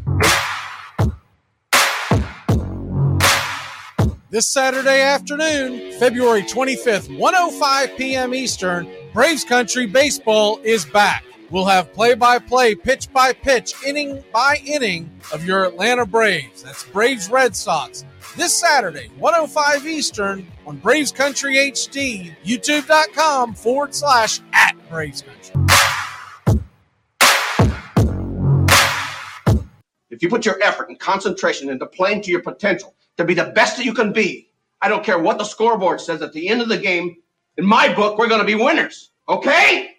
This Saturday afternoon, February 25th, 105 p.m. Eastern, Braves Country Baseball is back. We'll have play by play, pitch by pitch, inning by inning of your Atlanta Braves. That's Braves Red Sox. This Saturday, 105 Eastern on Braves Country HD, youtube.com forward slash at Braves Country. If you put your effort and concentration into playing to your potential, to be the best that you can be. I don't care what the scoreboard says at the end of the game. In my book, we're going to be winners. Okay?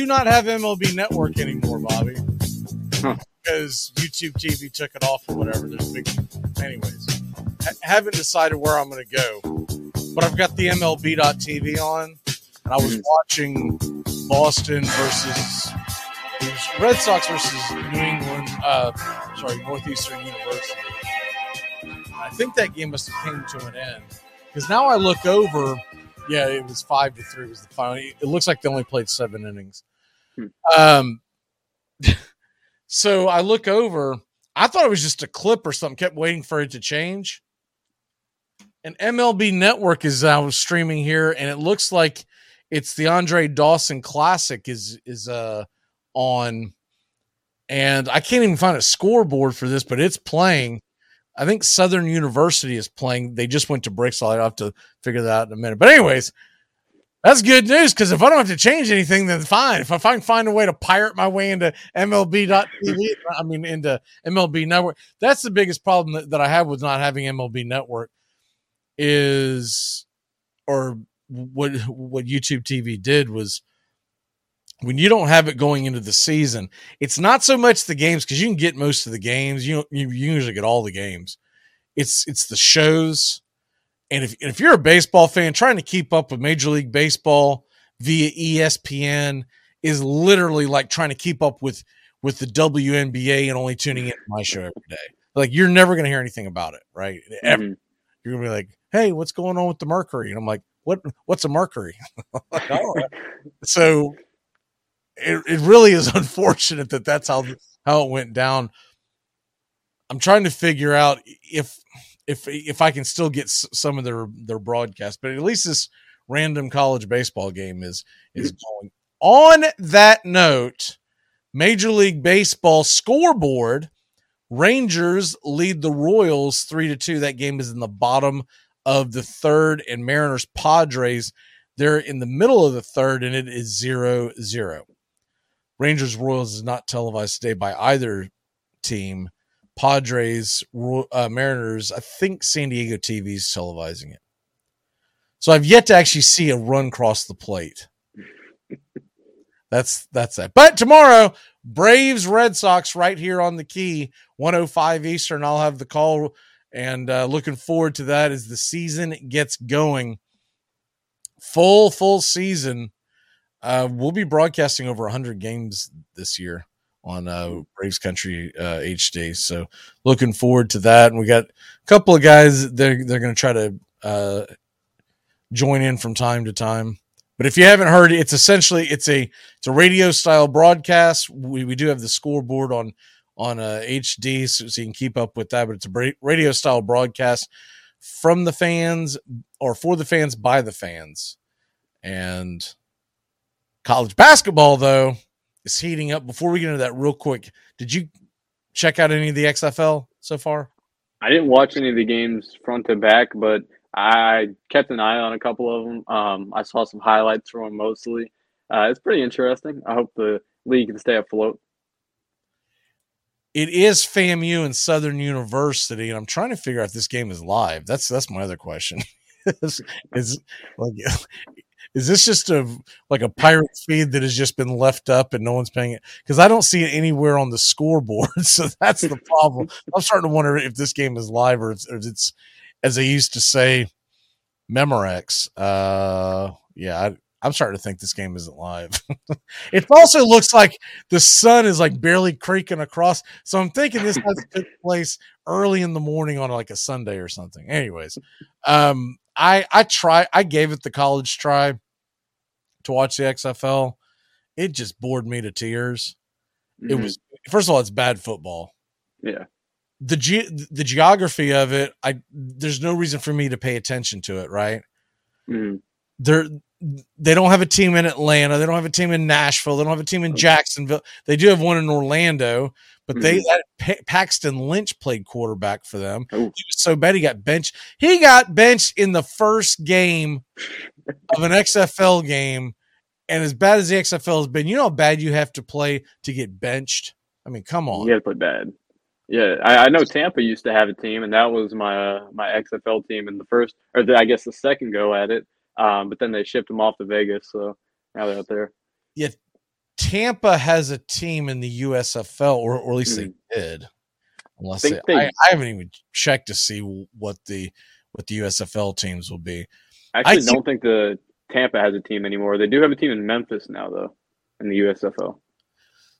Do not have MLB Network anymore, Bobby, because YouTube TV took it off or whatever. There's big, anyways. Ha- haven't decided where I'm going to go, but I've got the MLB.TV on, and I was watching Boston versus Red Sox versus New England. Uh, sorry, Northeastern University. I think that game must have came to an end because now I look over. Yeah, it was five to three. Was the final? It looks like they only played seven innings. Um, so I look over. I thought it was just a clip or something. Kept waiting for it to change. And MLB Network is now streaming here, and it looks like it's the Andre Dawson Classic is is uh on, and I can't even find a scoreboard for this, but it's playing. I think Southern University is playing. They just went to Bricks. I'll have to figure that out in a minute. But anyways, that's good news because if I don't have to change anything, then fine. If I find find a way to pirate my way into MLB.TV, I mean into MLB Network, that's the biggest problem that, that I have with not having MLB Network is, or what what YouTube TV did was when you don't have it going into the season, it's not so much the games because you can get most of the games. You you, you usually get all the games. It's it's the shows And if if you're a baseball fan trying to keep up with Major League Baseball via ESPN is literally like trying to keep up with with the WNBA and only tuning in to my show every day. Like you're never going to hear anything about it, right? Ever. Mm-hmm. You're going to be like, "Hey, what's going on with the Mercury?" And I'm like, "What? What's a Mercury?" Like, so it, it really is unfortunate that that's how how it went down. I'm trying to figure out if if if I can still get s- some of their their broadcast, but at least this random college baseball game is is mm. going. On that note, Major League Baseball scoreboard, Rangers lead the Royals 3 to 2. That game is in the bottom of the third and Mariners Padres they're in the middle of the third and it is 0 0. Rangers Royals is not televised today by either team. Padres, uh, Mariners, I think San Diego TV is televising it. So I've yet to actually see a run cross the plate. That's that's that. But tomorrow, Braves Red Sox right here on the key, 105 Eastern. I'll have the call and uh, looking forward to that as the season gets going. Full full season. Uh, we'll be broadcasting over 100 games this year on uh, Braves Country uh, HD. So looking forward to that. And we got a couple of guys they're they're going to try to uh, join in from time to time. But if you haven't heard, it's essentially it's a it's a radio style broadcast. We we do have the scoreboard on on uh, HD, so, so you can keep up with that. But it's a radio style broadcast from the fans or for the fans by the fans. And college basketball though is heating up. Before we get into that, real quick, did you check out any of the XFL so far? I didn't watch any of the games front to back, but I kept an eye on a couple of them. Um, I saw some highlights from them mostly. Uh, it's pretty interesting. I hope the league can stay afloat. It is FAMU and Southern University, and I'm trying to figure out if this game is live. That's that's my other question. is, is like is this just a like a pirate feed that has just been left up and no one's paying it? Because I don't see it anywhere on the scoreboard. So that's the problem. I'm starting to wonder if this game is live or it's, or it's as they used to say, Memorex. Uh, yeah, I, I'm starting to think this game isn't live. it also looks like the sun is like barely creaking across. So I'm thinking this has to take place early in the morning on like a Sunday or something. Anyways, um, I I try I gave it the college try to watch the XFL. It just bored me to tears. It Mhm. was first of all, it's bad football Yeah. the ge- the geography of it i there's no reason for me to pay attention to it right Mhm. they're they don't have a team in atlanta. They don't have a team in nashville. They don't have a team in jacksonville. They do have one in orlando but they Mhm. Pa- paxton lynch played quarterback for them. He was so bad he got benched. He got benched in the first game of an xfl game and as bad as the xfl has been you know how bad you have to play to get benched? I mean come on. You got to play bad. Yeah, I, I know Tampa used to have a team, and that was my uh, my XFL team in the first, or the, I guess the second go at it. Um, but then they shipped them off to Vegas, so now they're out there. yeah, Tampa has a team in the USFL, or, or at least they did. Unless they, they- I, I haven't even checked to see what the what the USFL teams will be. I actually don't think the Tampa has a team anymore. They do have a team in Memphis now, though, in the USFL.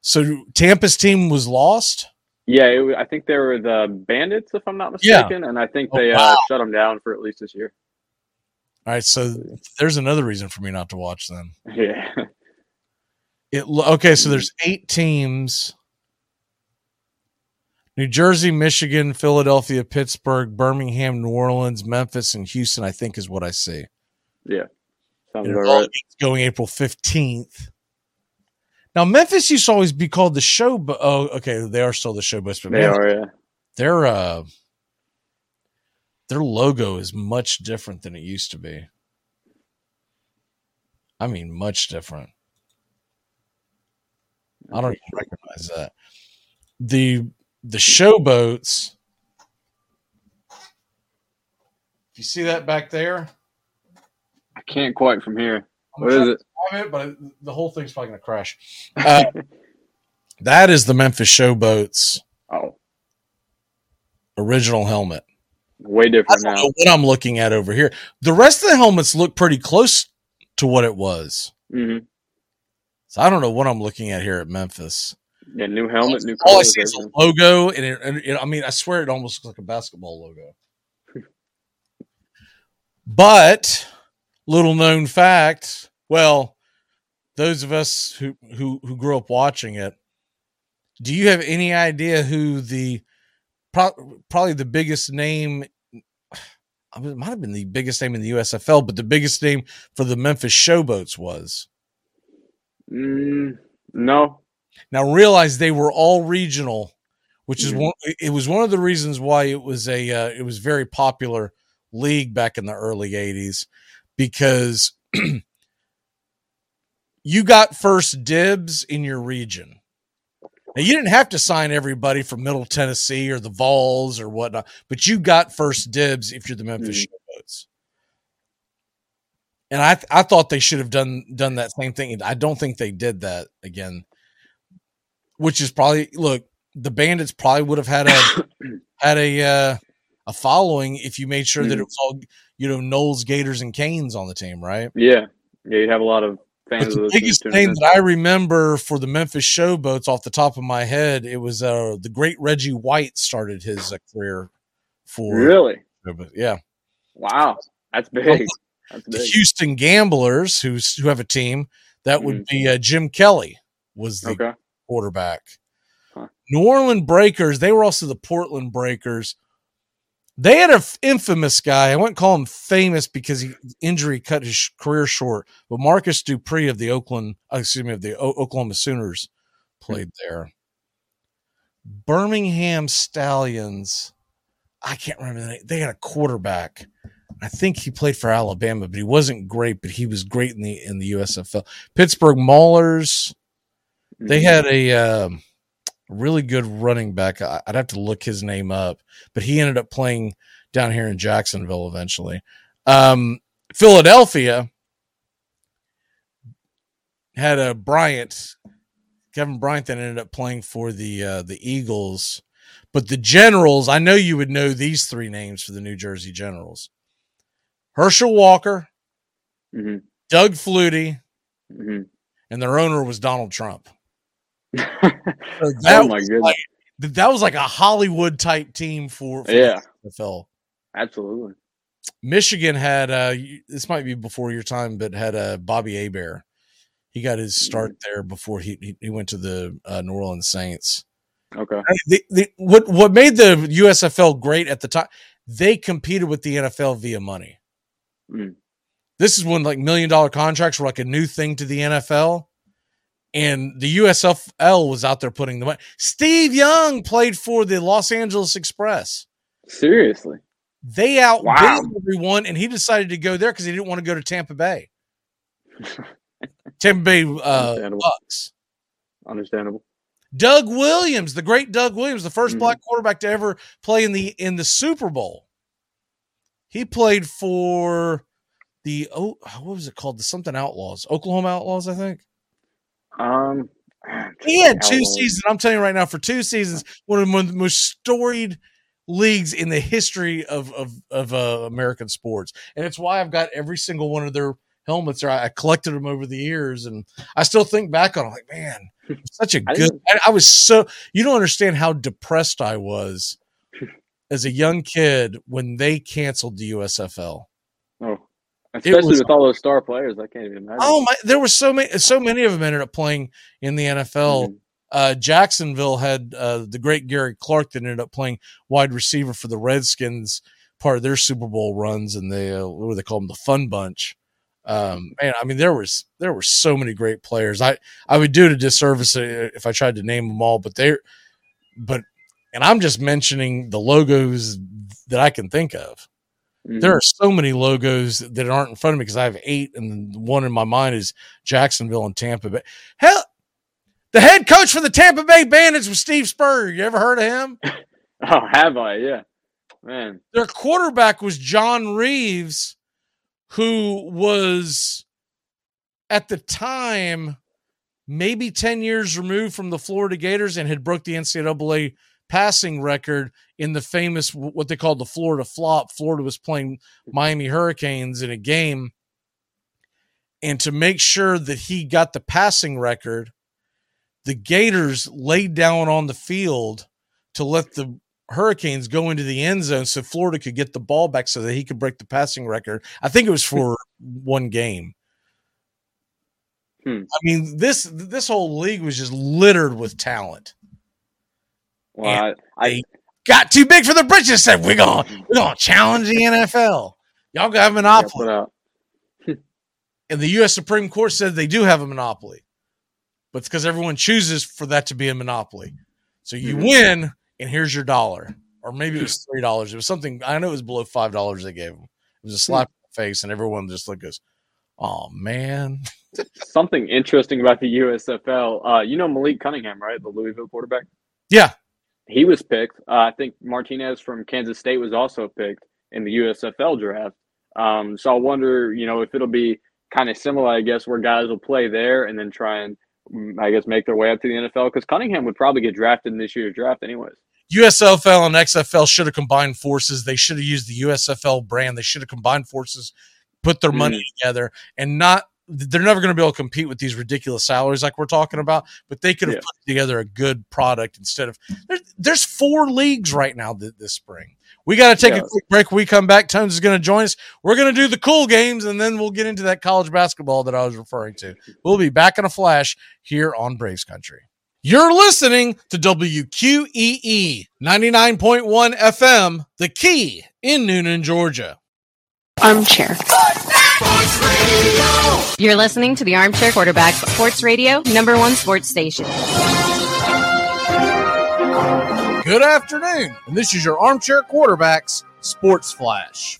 So Tampa's team was lost. Yeah, it, I think they were the Bandits, if I'm not Yeah. mistaken, and I think Oh, they uh, shut them down for at least this year. All right, so there's another reason for me not to watch them. Yeah. It okay, so there's eight teams. New Jersey, Michigan, Philadelphia, Pittsburgh, Birmingham, New Orleans, Memphis, and Houston. I think is what I see. Yeah. Sounds about right. going April 15th. Now, Memphis used to always be called the show. But oh, okay, they are still the showboats, but They man, are, yeah. their uh, their logo is much different than it used to be. I mean, much different. I don't even recognize that. the The showboats. If you see that back there, I can't quite from here. I'm What is it? it, but the whole thing's probably gonna crash. Uh, that is the Memphis Showboats Oh, original helmet. Way I different don't now. know what I'm looking at over here. The rest of the helmets look pretty close to what it was. Mm-hmm. So I don't know what I'm looking at here at Memphis. Yeah, new helmet, new All I see is a logo, and, it, and it, I mean, I swear it almost looks like a basketball logo. But little known fact, well, those of us who who who grew up watching it, do you have any idea who the pro- probably the biggest name? It might have been the biggest name in the USFL, but the biggest name for the Memphis Showboats was. Mm, no. Now realize they were all regional, which is Mhm. one. It was one of the reasons why it was a uh, it was very popular league back in the early '80s because you got first dibs in your region. Now you didn't have to sign everybody from Middle Tennessee or the Vols or whatnot, but you got first dibs if you're the Memphis Showboats. And I I thought they should have done done that same thing. I don't think they did that again which is probably look the bandits probably would have had a had a uh, a following if you made sure that it was all you know Noles, Gators, and Canes on the team, right? Yeah. Yeah, you'd have a lot of fans the biggest teams name tuning in. that I remember for the Memphis Showboats off the top of my head, it was uh, the great Reggie White started his uh, career for Really? yeah. Wow. That's big. That's The big. Houston Gamblers, who's who have a team that would be uh, Jim Kelly was the Mm-hmm. Okay. quarterback. New Orleans Breakers, they were also the Portland Breakers. They had an infamous guy. I wouldn't call him famous because he injury cut his career short, but Marcus Dupree of the Oakland, uh, excuse me, of the o- Oklahoma Sooners played there. Birmingham Stallions. I can't remember the name. They had a quarterback. I think he played for Alabama, but he wasn't great, but he was great in the in the USFL. Pittsburgh Maulers. They had a um, really good running back. I- I'd have to look his name up, but he ended up playing down here in Jacksonville eventually. Um, Philadelphia had a Bryant, Kelvin Bryant, that ended up playing for the uh, the Eagles. But the Generals, I know you would know these three names for the New Jersey Generals: Herschel Walker, Mhm. Doug Flutie, Mhm. and their owner was Donald Trump. So Oh that my was goodness. like that was like a Hollywood type team for, for Yeah. the NFL. Absolutely. Michigan had uh this might be before your time, but had uh Bobby Hebert. He got his start there before he he, he went to the uh, New Orleans Saints. Okay. The, the, what what made the USFL great at the time? They competed with the NFL via money. Mm. This is when like million dollar contracts were like a new thing to the NFL. And the USFL was out there putting the money. Steve Young played for the Los Angeles Express. Seriously. They outbid Wow. everyone, and he decided to go there because he didn't want to go to Tampa Bay. Tampa Bay uh, Understandable. Bucks. Understandable. Doug Williams, the great Doug Williams, the 1st Mhm. black quarterback to ever play in the in the Super Bowl. He played for the oh what was it called? The something Outlaws, Oklahoma Outlaws, I think. Um, He had two seasons. I'm telling you right now, for two seasons, one of the most storied leagues in the history of of, of uh, American sports, and it's why I've got every single one of their helmets. Or I, I collected them over the years, and I still think back on. it like, man, such a good. I, I was so you don't understand how depressed I was as a young kid when they canceled the USFL. Oh, especially was- with all those star players, I can't even imagine. Oh my! There were so many, so many of them ended up playing in the NFL. Uh, Jacksonville had uh, the great Gary Clark that ended up playing wide receiver for the Redskins, part of their Super Bowl runs, and they uh, what do they call them, the Fun Bunch. Um, man, I mean, there was there were so many great players. I I would do it a disservice uh, if I tried to name them all, but they, but and I'm just mentioning the logos that I can think of. There are mm. so many logos that aren't in front of me because I have eight, and one in my mind is Jacksonville and Tampa Bay. Hell, the head coach for the Tampa Bay Bandits was Steve Spurrier. You ever heard of him? Oh, have I? Yeah, man. Their quarterback was John Reaves, who was at the time maybe 10 years removed from the Florida Gators and had broke the NCAA passing record in the famous what they called the Florida flop. Florida was playing Miami Hurricanes in a game, and to make sure that he got the passing record, the Gators laid down on the field to let the Hurricanes go into the end zone so Florida could get the ball back so that he could break the passing record. I think it was for one game. Hmm. I mean, this this whole league was just littered with talent. Well, I, I got too big for the britches. Said we're gonna we're gonna challenge the NFL. Y'all got a monopoly. and the U.S. Supreme Court said they do have a monopoly, but it's because everyone chooses for that to be a monopoly. So you Mhm. win, and here's your dollar, or maybe it was three dollars. It was something I know it was below five dollars they gave them. It was a slap in the face, and everyone just like goes, "Oh man." something interesting about the USFL. Uh, you know Malik Cunningham, right? The Louisville quarterback. Yeah, he was picked. Uh, I think Martinez from Kansas State was also picked in the USFL draft. Um, so I wonder, you know, if it'll be kind of similar, I guess, where guys will play there and then try and, mm, I guess, make their way up to the NFL. Because Cunningham would probably get drafted in this year's draft, anyways. USFL and XFL should have combined forces. They should have used the USFL brand. They should have combined forces, put their money together, and not. They're never going to be able to compete with these ridiculous salaries like we're talking about. But they could have Yeah. put together a good product instead of. There's, there's four leagues right now th- this spring. We got to take Yeah. a quick break. We come back. Tones is going to join us. We're going to do the cool games, and then we'll get into that college basketball that I was referring to. We'll be back in a flash here on Braves Country. You're listening to WQEE 99.1 FM, The Key in Newnan, Georgia. Armchair. You're listening to the Armchair Quarterback Sports Radio, number one sports station. Good afternoon, and this is your Armchair Quarterbacks Sports Flash.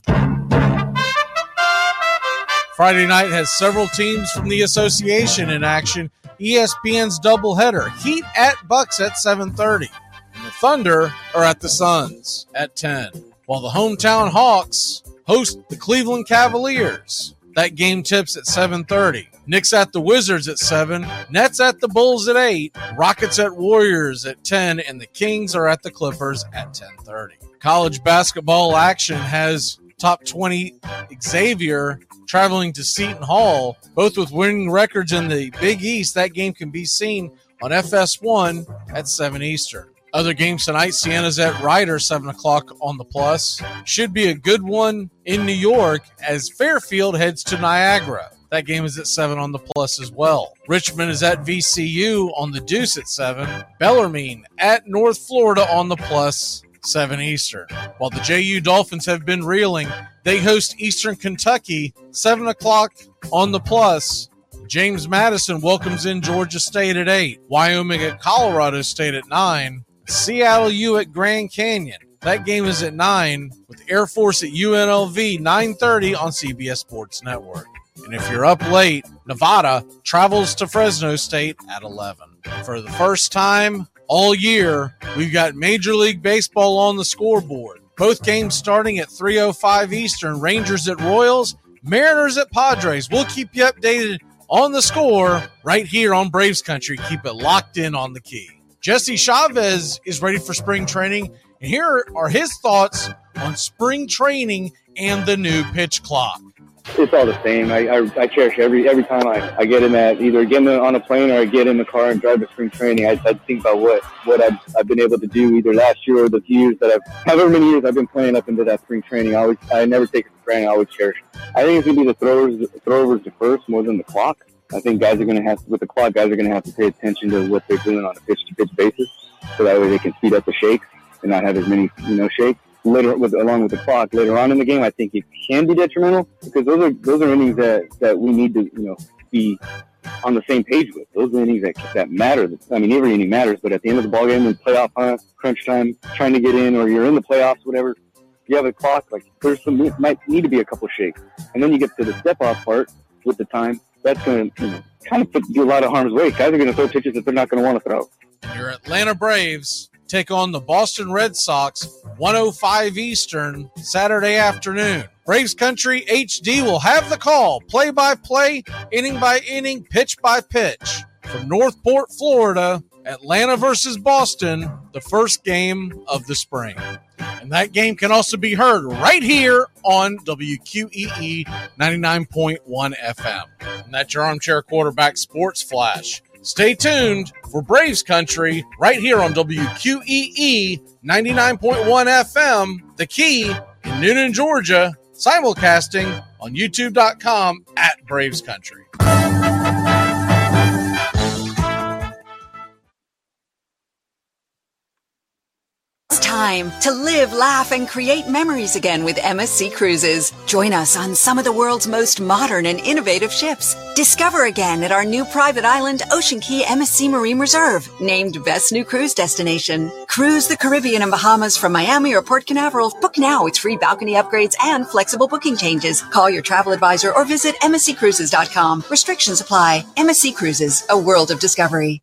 Friday night has several teams from the association in action. ESPN's doubleheader: Heat at Bucks at 7:30, and the Thunder are at the Suns at 10. While the hometown Hawks host the Cleveland Cavaliers. That game tips at 7:30. Knicks at the Wizards at 7, Nets at the Bulls at 8, Rockets at Warriors at 10, and the Kings are at the Clippers at 10:30. College basketball action has top 20 Xavier traveling to Seton Hall, both with winning records in the Big East. That game can be seen on FS1 at 7 Eastern. Other games tonight, Siena's at Rider, 7 o'clock on the plus. Should be a good one in New York as Fairfield heads to Niagara. That game is at 7 on the plus as well. Richmond is at VCU on the deuce at 7. Bellarmine at North Florida on the plus, 7 Eastern. While the JU Dolphins have been reeling, they host Eastern Kentucky, 7 o'clock on the plus. James Madison welcomes in Georgia State at 8. Wyoming at Colorado State at 9. Seattle U at Grand Canyon. That game is at 9 with Air Force at UNLV 9:30 on CBS Sports Network. And if you're up late, Nevada travels to Fresno State at 11. For the first time all year, we've got Major League Baseball on the scoreboard. Both games starting at 3:05 Eastern. Rangers at Royals, Mariners at Padres. We'll keep you updated on the score right here on Braves Country. Keep it locked in on the key. Jesse Chavez is ready for spring training, and here are his thoughts on spring training and the new pitch clock. it's all the same. I, I, I cherish every every time I, I get in that either get in the, on a plane or I get in the car and drive to spring training. I, I think about what what I've, I've been able to do either last year or the few years that I've however many years I've been playing up into that spring training. I always I never take it for granted. I always cherish. I think it's gonna be the throwers throwers to first more than the clock. I think guys are gonna have to, with the clock. Guys are gonna have to pay attention to what they're doing on a pitch to pitch basis, so that way they can speed up the shakes and not have as many you know shakes later with along with the clock later on in the game. I think it can be detrimental because those are those are innings that that we need to you know be on the same page with. Those are innings that that matter. I mean, every inning matters, but at the end of the ball game, when playoff hunt, crunch time, trying to get in, or you're in the playoffs, whatever. You have a clock, like there's some might need to be a couple shakes, and then you get to the step off part with the time. That's going to kind of you a lot of harm's way. Guys are going to throw pitches that they're not going to want to throw. Your Atlanta Braves take on the Boston Red Sox 105 Eastern Saturday afternoon. Braves Country HD will have the call, play by play, inning by inning, pitch by pitch. From North Port, Florida, Atlanta versus Boston, the first game of the spring. And that game can also be heard right here on WQEE 99.1 FM. And that's your armchair quarterback sports flash. Stay tuned for Braves Country right here on WQEE 99.1 FM, the key in Newnan, Georgia, simulcasting on youtube.com at Braves Country. It's time to live, laugh, and create memories again with MSC Cruises. Join us on some of the world's most modern and innovative ships. Discover again at our new private island, Ocean Cay MSC Marine Reserve, named Best New Cruise Destination. Cruise the Caribbean and Bahamas from Miami or Port Canaveral. Book now with free balcony upgrades and flexible booking changes. Call your travel advisor or visit MSCCruises.com. Restrictions apply. MSC Cruises, a world of discovery.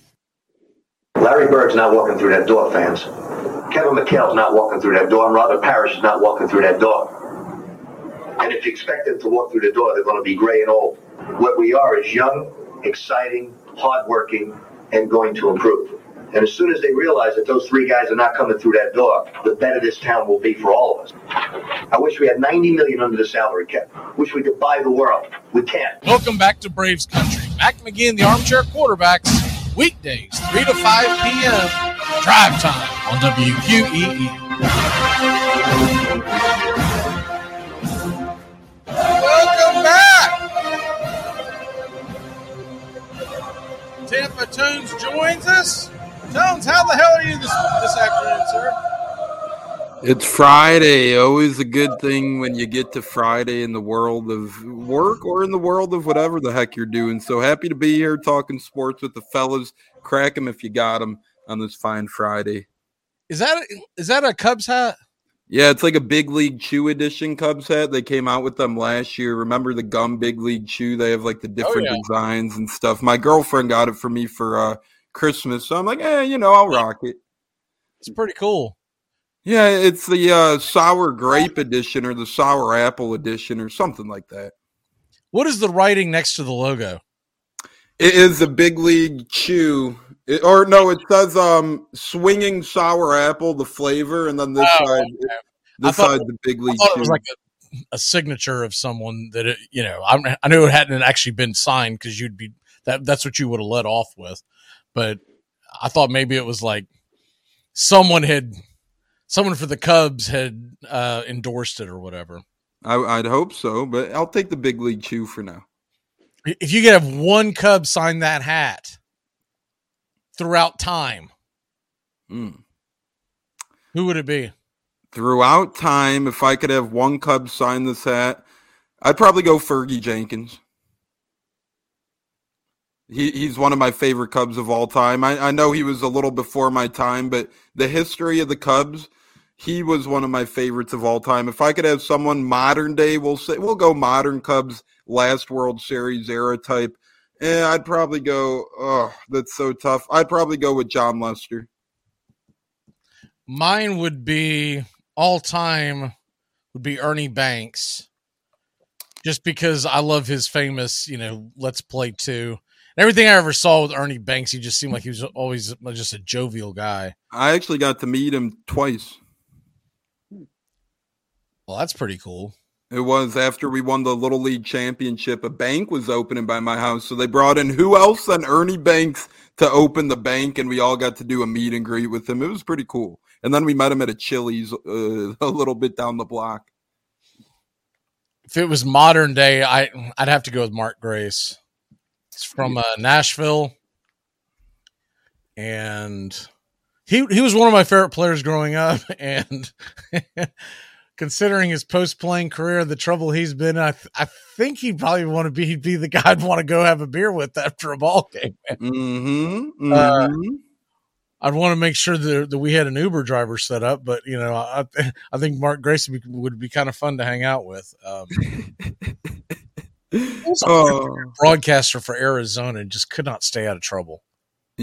Larry Bird's not walking through that door, fans. Kevin McHale's not walking through that door, and Robert Parrish is not walking through that door. And if you expect them to walk through the door, they're going to be gray and old. What we are is young, exciting, hardworking, and going to improve. And as soon as they realize that those three guys are not coming through that door, the better this town will be for all of us. I wish we had 90 million under the salary cap. Wish we could buy the world. We can't. Welcome back to Braves Country. McGee and the Armchair Quarterbacks, weekdays, 3 to 5 p.m. Drive time on WQEE. Welcome back. Tampa Tones joins us. Tones, how the hell are you this, this afternoon, sir? It's Friday. Always a good thing when you get to Friday in the world of work or in the world of whatever the heck you're doing. So happy to be here talking sports with the fellas. Crack them if you got them on this fine Friday. Is that is that a Cubs hat? Yeah, it's like a Big League Chew edition Cubs hat. They came out with them last year. Remember the gum Big League Chew? They have like the different yeah. designs and stuff. My girlfriend got it for me for uh, Christmas, so I'm like, eh, you know, I'll rock it. It's pretty cool. Yeah, it's the uh, sour grape edition or the sour apple edition or something like that. What is the writing next to the logo? It is a Big League Chew, It- or no, it says um swinging sour apple, the flavor, and then this Oh, side, okay. This thought- side, the Big I League it Chew. was like a, a signature of someone that it, you know. I, I knew it hadn't actually been signed because you'd be that. That's what you would have let off with. But I thought maybe it was like someone had someone for the Cubs had uh, endorsed it or whatever. I, I'd hope so, but I'll take the Big League Chew for now. If you could have one Cub sign that hat throughout time, Mm. who would it be? Throughout time, if I could have one Cub sign this hat, I'd probably go Fergie Jenkins. He, he's one of my favorite Cubs of all time. I, I know he was a little before my time, but the history of the Cubs, he was one of my favorites of all time. If I could have someone modern day, we'll say we'll go modern Cubs last World Series era type. Eh, I'd probably go. Oh, that's so tough. I'd probably go with Jon Lester. Mine would be all time would be Ernie Banks. Just because I love his famous, you know, let's play two. Everything I ever saw with Ernie Banks, he just seemed like he was always just a jovial guy. I actually got to meet him twice. Well, that's pretty cool. It was after we won the Little League Championship. A bank was opening by my house. So they brought in who else than Ernie Banks to open the bank, and we all got to do a meet and greet with him. It was pretty cool. And then we met him at a Chili's uh, a little bit down the block. If it was modern day, I I'd have to go with Mark Grace. He's from uh, Nashville, and he he was one of my favorite players growing up. And considering his post playing career, the trouble he's been, in, I th- I think he'd probably want to be he'd be the guy I'd want to go have a beer with after a ball game. Mm-hmm. Uh, I'd want to make sure that, that we had an Uber driver set up, but you know, I I think Mark Grace would be, would be kind of fun to hang out with. Um, also, Oh. broadcaster for Arizona just could not stay out of trouble.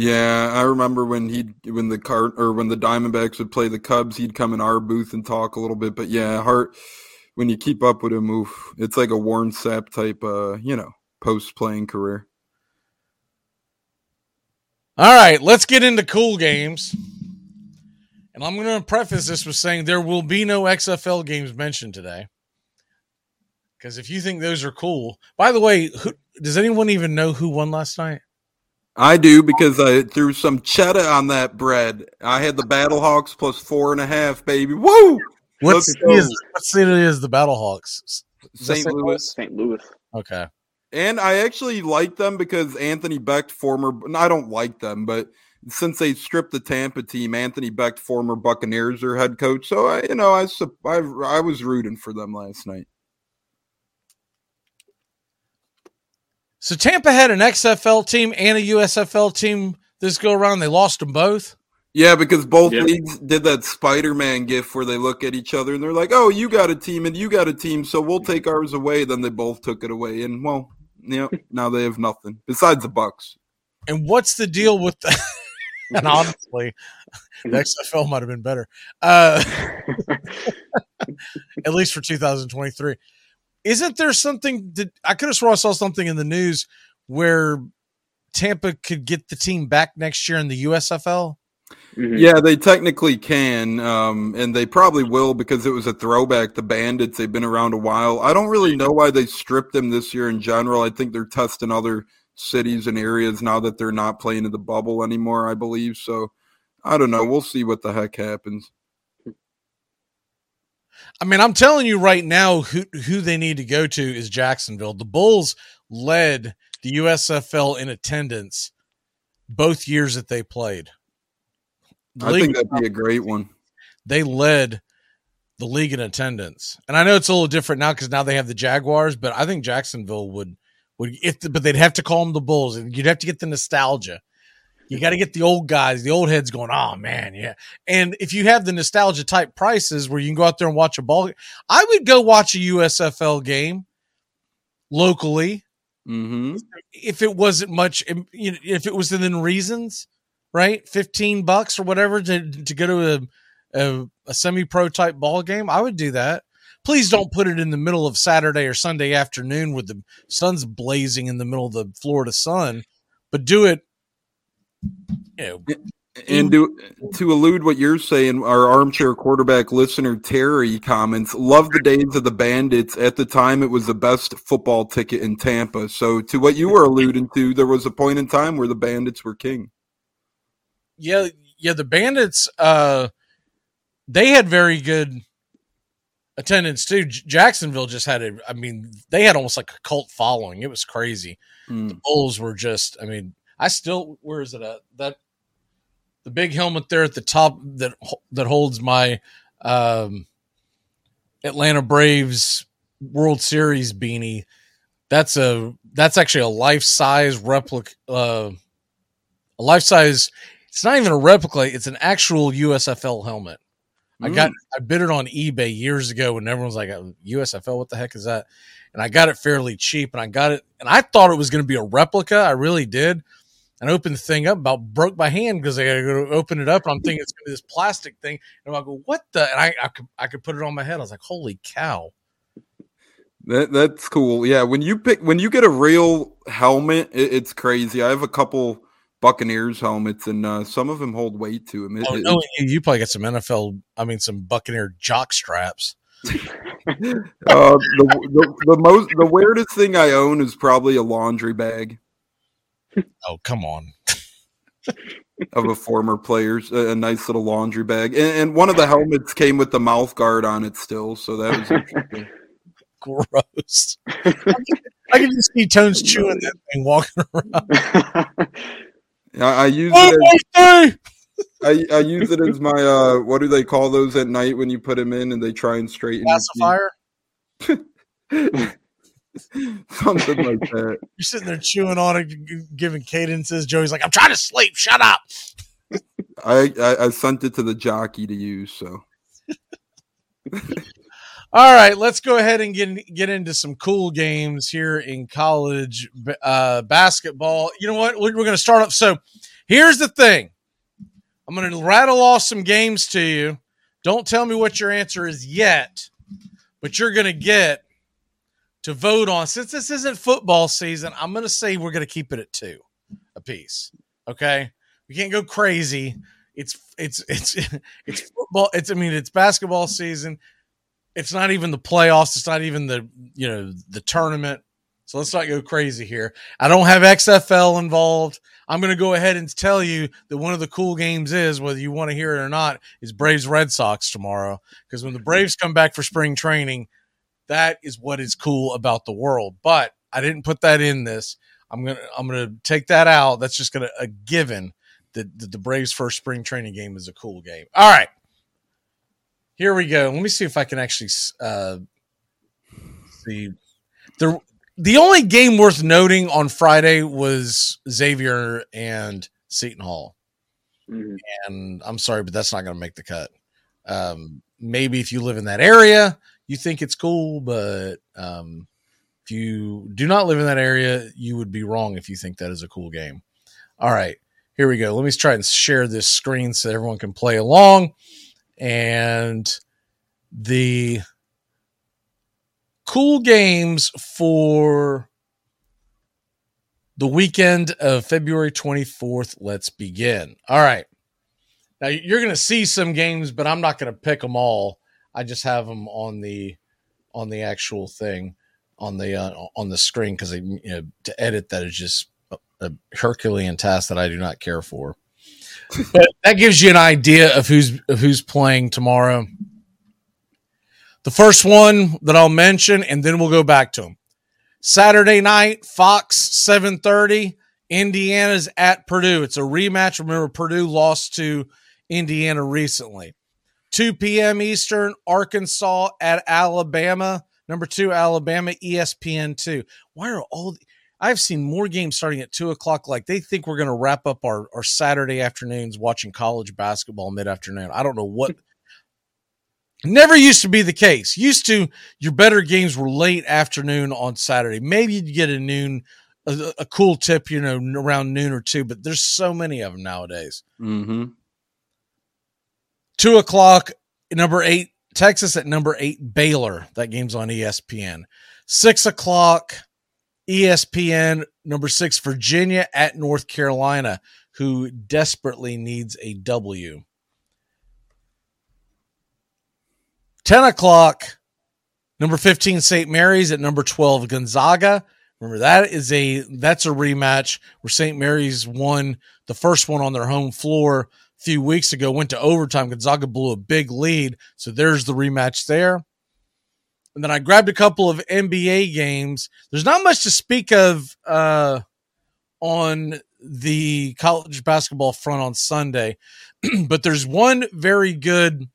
Yeah, I remember when he when the cart or when the Diamondbacks would play the Cubs, he'd come in our booth and talk a little bit. But yeah, Hart, when you keep up with him, oof, it's like a Warren Sapp type, uh, you know, post playing career. All right, let's get into cool games. And I'm going to preface this with saying there will be no XFL games mentioned today. Because if you think those are cool, by the way, who, does anyone even know who won last night? I do because I threw some cheddar on that bread. I had the Battlehawks plus four and a half, baby. Woo! What Let's city, is, what city is the Battlehawks? Is that St. Louis. St. Louis. Okay. And I actually like them because Anthony Becht, former, I don't like them, but since they stripped the Tampa team, Anthony Becht, former Buccaneers, are head coach. So I, you know, I, I, I was rooting for them last night. So Tampa had an XFL team and a USFL team this go around. They lost them both. Yeah, because both Yeah. leagues did that Spider-Man gif where they look at each other and they're like, "Oh, you got a team and you got a team, so we'll take ours away." Then they both took it away, and well, yeah, now they have nothing besides the Bucs. And what's the deal with the? and honestly, the XFL might have been better, uh, at least for 2023. Isn't there something that I could have sworn I saw something in the news where Tampa could get the team back next year in the USFL? Yeah, they technically can, um, and they probably will because it was a throwback. The Bandits, they've been around a while. I don't really know why they stripped them this year in general. I think they're testing other cities and areas now that they're not playing in the bubble anymore, I believe. So I don't know. We'll see what the heck happens. I mean, I'm telling you right now, who who they need to go to is Jacksonville. The Bulls led the USFL in attendance both years that they played. The I think that'd be a great one. they led the league in attendance. And I know it's a little different now because now they have the Jaguars, but I think Jacksonville would would if but they'd have to call them the Bulls. and You'd have to get the nostalgia. You got to get the old guys, the old heads going, oh man, yeah. And if you have the nostalgia type prices where you can go out there and watch a ball, I would go watch a USFL game locally Mm-hmm. if it wasn't much you know, if it was within reasons right 15 bucks or whatever to, to go to a, a, a semi-pro type ball game i would do that please don't put it in the middle of saturday or sunday afternoon with the sun's blazing in the middle of the florida sun but do it you know, And to, to elude what you're saying, our armchair quarterback listener Terry comments, love the days of the Bandits. At the time, it was the best football ticket in Tampa. So, to what you were alluding to, there was a point in time where the Bandits were king. yeah yeah the bandits uh they had very good attendance too J- jacksonville just had a i mean they had almost like a cult following it was crazy Hmm. the bulls were just i mean i still where is it at? That the big helmet there at the top that that holds my um atlanta braves world series beanie that's a that's actually a life size replica uh a life size it's not even a replica it's an actual usfl helmet. I got Mm. i bid it on ebay years ago when everyone was like usfl what the heck is that? And i got it fairly cheap and i got it and i thought it was going to be a replica i really did and I opened the thing up about broke my hand because I got to go open it up and I'm thinking it's going to be this plastic thing and I go what the and I, I could I could put it on my head I was like holy cow That that's cool. Yeah, when you pick when you get a real helmet, it, it's crazy. I have a couple Buccaneers helmets, and uh, some of them hold weight to them. It, oh no you, you probably got some NFL I mean some Buccaneer jock straps uh, the, the the most the weirdest thing I own is probably a laundry bag oh come on of a former player's a, a nice little laundry bag, and, and one of the helmets came with the mouth guard on it still, so that was interesting. gross I can just see Tones chewing that thing walking around I, I use Oh, it. As, I, I use it as my uh, what do they call those at night when you put them in and they try and straighten your teeth? pacifier something like that. you're sitting there chewing on it giving cadences Joey's like I'm trying to sleep shut up I, I I sent it to the jockey to use. So All right, let's go ahead and get get into some cool games here in college uh, basketball. You know what? We're, we're going to start up. So, here's the thing. I'm going to rattle off some games to you. Don't tell me what your answer is yet, but you're going to get to vote on. Since this isn't football season, I'm going to say we're going to keep it at two a piece. Okay, we can't go crazy. It's it's it's it's football. It's I mean it's basketball season it's not even the playoffs. It's not even the you know the tournament. So let's not go crazy here. I don't have XFL involved. I'm going to go ahead and tell you that one of the cool games is whether you want to hear it or not is Braves Red Sox tomorrow because when the Braves come back for spring training, that is what is cool about the world. But I didn't put that in this. I'm gonna I'm gonna take that out. That's just gonna a given that, that the Braves first spring training game is a cool game. All right. Here we go. Let me see if I can actually uh, see. The the only game worth noting on Friday was Xavier and Seton Hall, Mm-hmm. and I'm sorry, but that's not going to make the cut. Um, maybe if you live in that area, you think it's cool, but um, if you do not live in that area, you would be wrong if you think that is a cool game. All right, here we go. Let me try and share this screen so everyone can play along and the cool games for the weekend of February 24th. Let's begin. All right. Now you're going to see some games, but I'm not going to pick them all. I just have them on the on the actual thing on the uh, on the screen because you know, to edit that is just a, a Herculean task that I do not care for but that gives you an idea of who's of who's playing tomorrow. The first one that I'll mention, and then we'll go back to them. Saturday night, Fox, seven thirty. Indiana's at Purdue. It's a rematch. Remember, Purdue lost to Indiana recently. 2 p.m. Eastern, Arkansas at Alabama. Number two, Alabama, ESPN two. Why are all I've seen more games starting at two o'clock. Like they think we're going to wrap up our, our Saturday afternoons watching college basketball mid afternoon. I don't know what. Never used to be the case. Used to, your better games were late afternoon on Saturday. Maybe you'd get a noon, a, a cool tip, you know, around noon or two. But there's so many of them nowadays. mm-hmm. Two o'clock, number eight, Texas at number eight, Baylor. That game's on ESPN. Six o'clock, ESPN, number six, Virginia at North Carolina, who desperately needs a W. 10 o'clock, number 15, St. Mary's at number 12, Gonzaga. Remember that is a that's a rematch where St. Mary's won the first one on their home floor few weeks ago, went to overtime. Gonzaga blew a big lead. So there's the rematch there. And then I grabbed a couple of NBA games. There's not much to speak of uh, on the college basketball front on Sunday, but there's one very good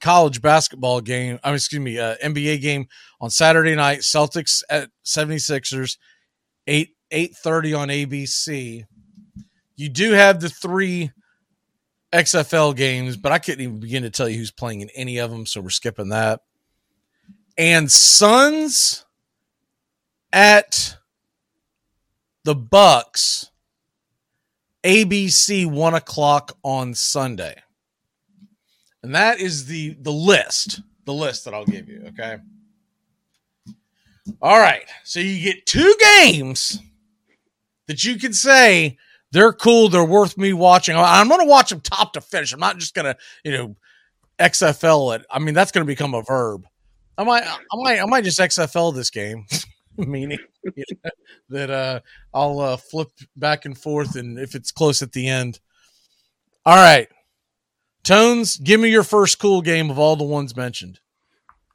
college basketball game. I mean, excuse me, uh, NBA game on Saturday night. Celtics at 76ers, 8 8:30 on ABC. You do have the three XFL games, but I couldn't even begin to tell you who's playing in any of them, so we're skipping that. And Suns at the Bucks, ABC one o'clock on Sunday. And that is the the list, the list that I'll give you. Okay. All right. So you get two games that you can say they're cool, they're worth me watching. I'm going to watch them top to finish. I'm not just going to, you know, XFL it. I mean, that's going to become a verb. I might, I might, I might just XFL this game, meaning you know, that uh, I'll uh, flip back and forth, and if it's close at the end. All right, Tones, give me your first cool game of all the ones mentioned.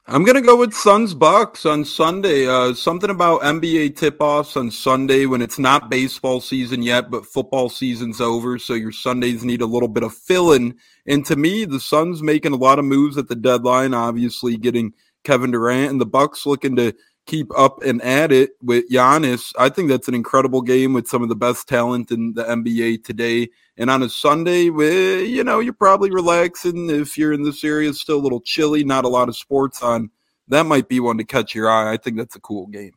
I'm gonna go with Suns Bucks on Sunday. Uh, something about NBA tip-offs on Sunday when it's not baseball season yet, but football season's over, so your Sundays need a little bit of filling. And to me, the Suns making a lot of moves at the deadline, obviously getting Kevin Durant, and the Bucks looking to keep up and at it with Giannis. I think that's an incredible game with some of the best talent in the NBA today. And on a Sunday, where you know you're probably relaxing if you're in this area, it's still a little chilly, not a lot of sports on. That might be one to catch your eye. I think that's a cool game.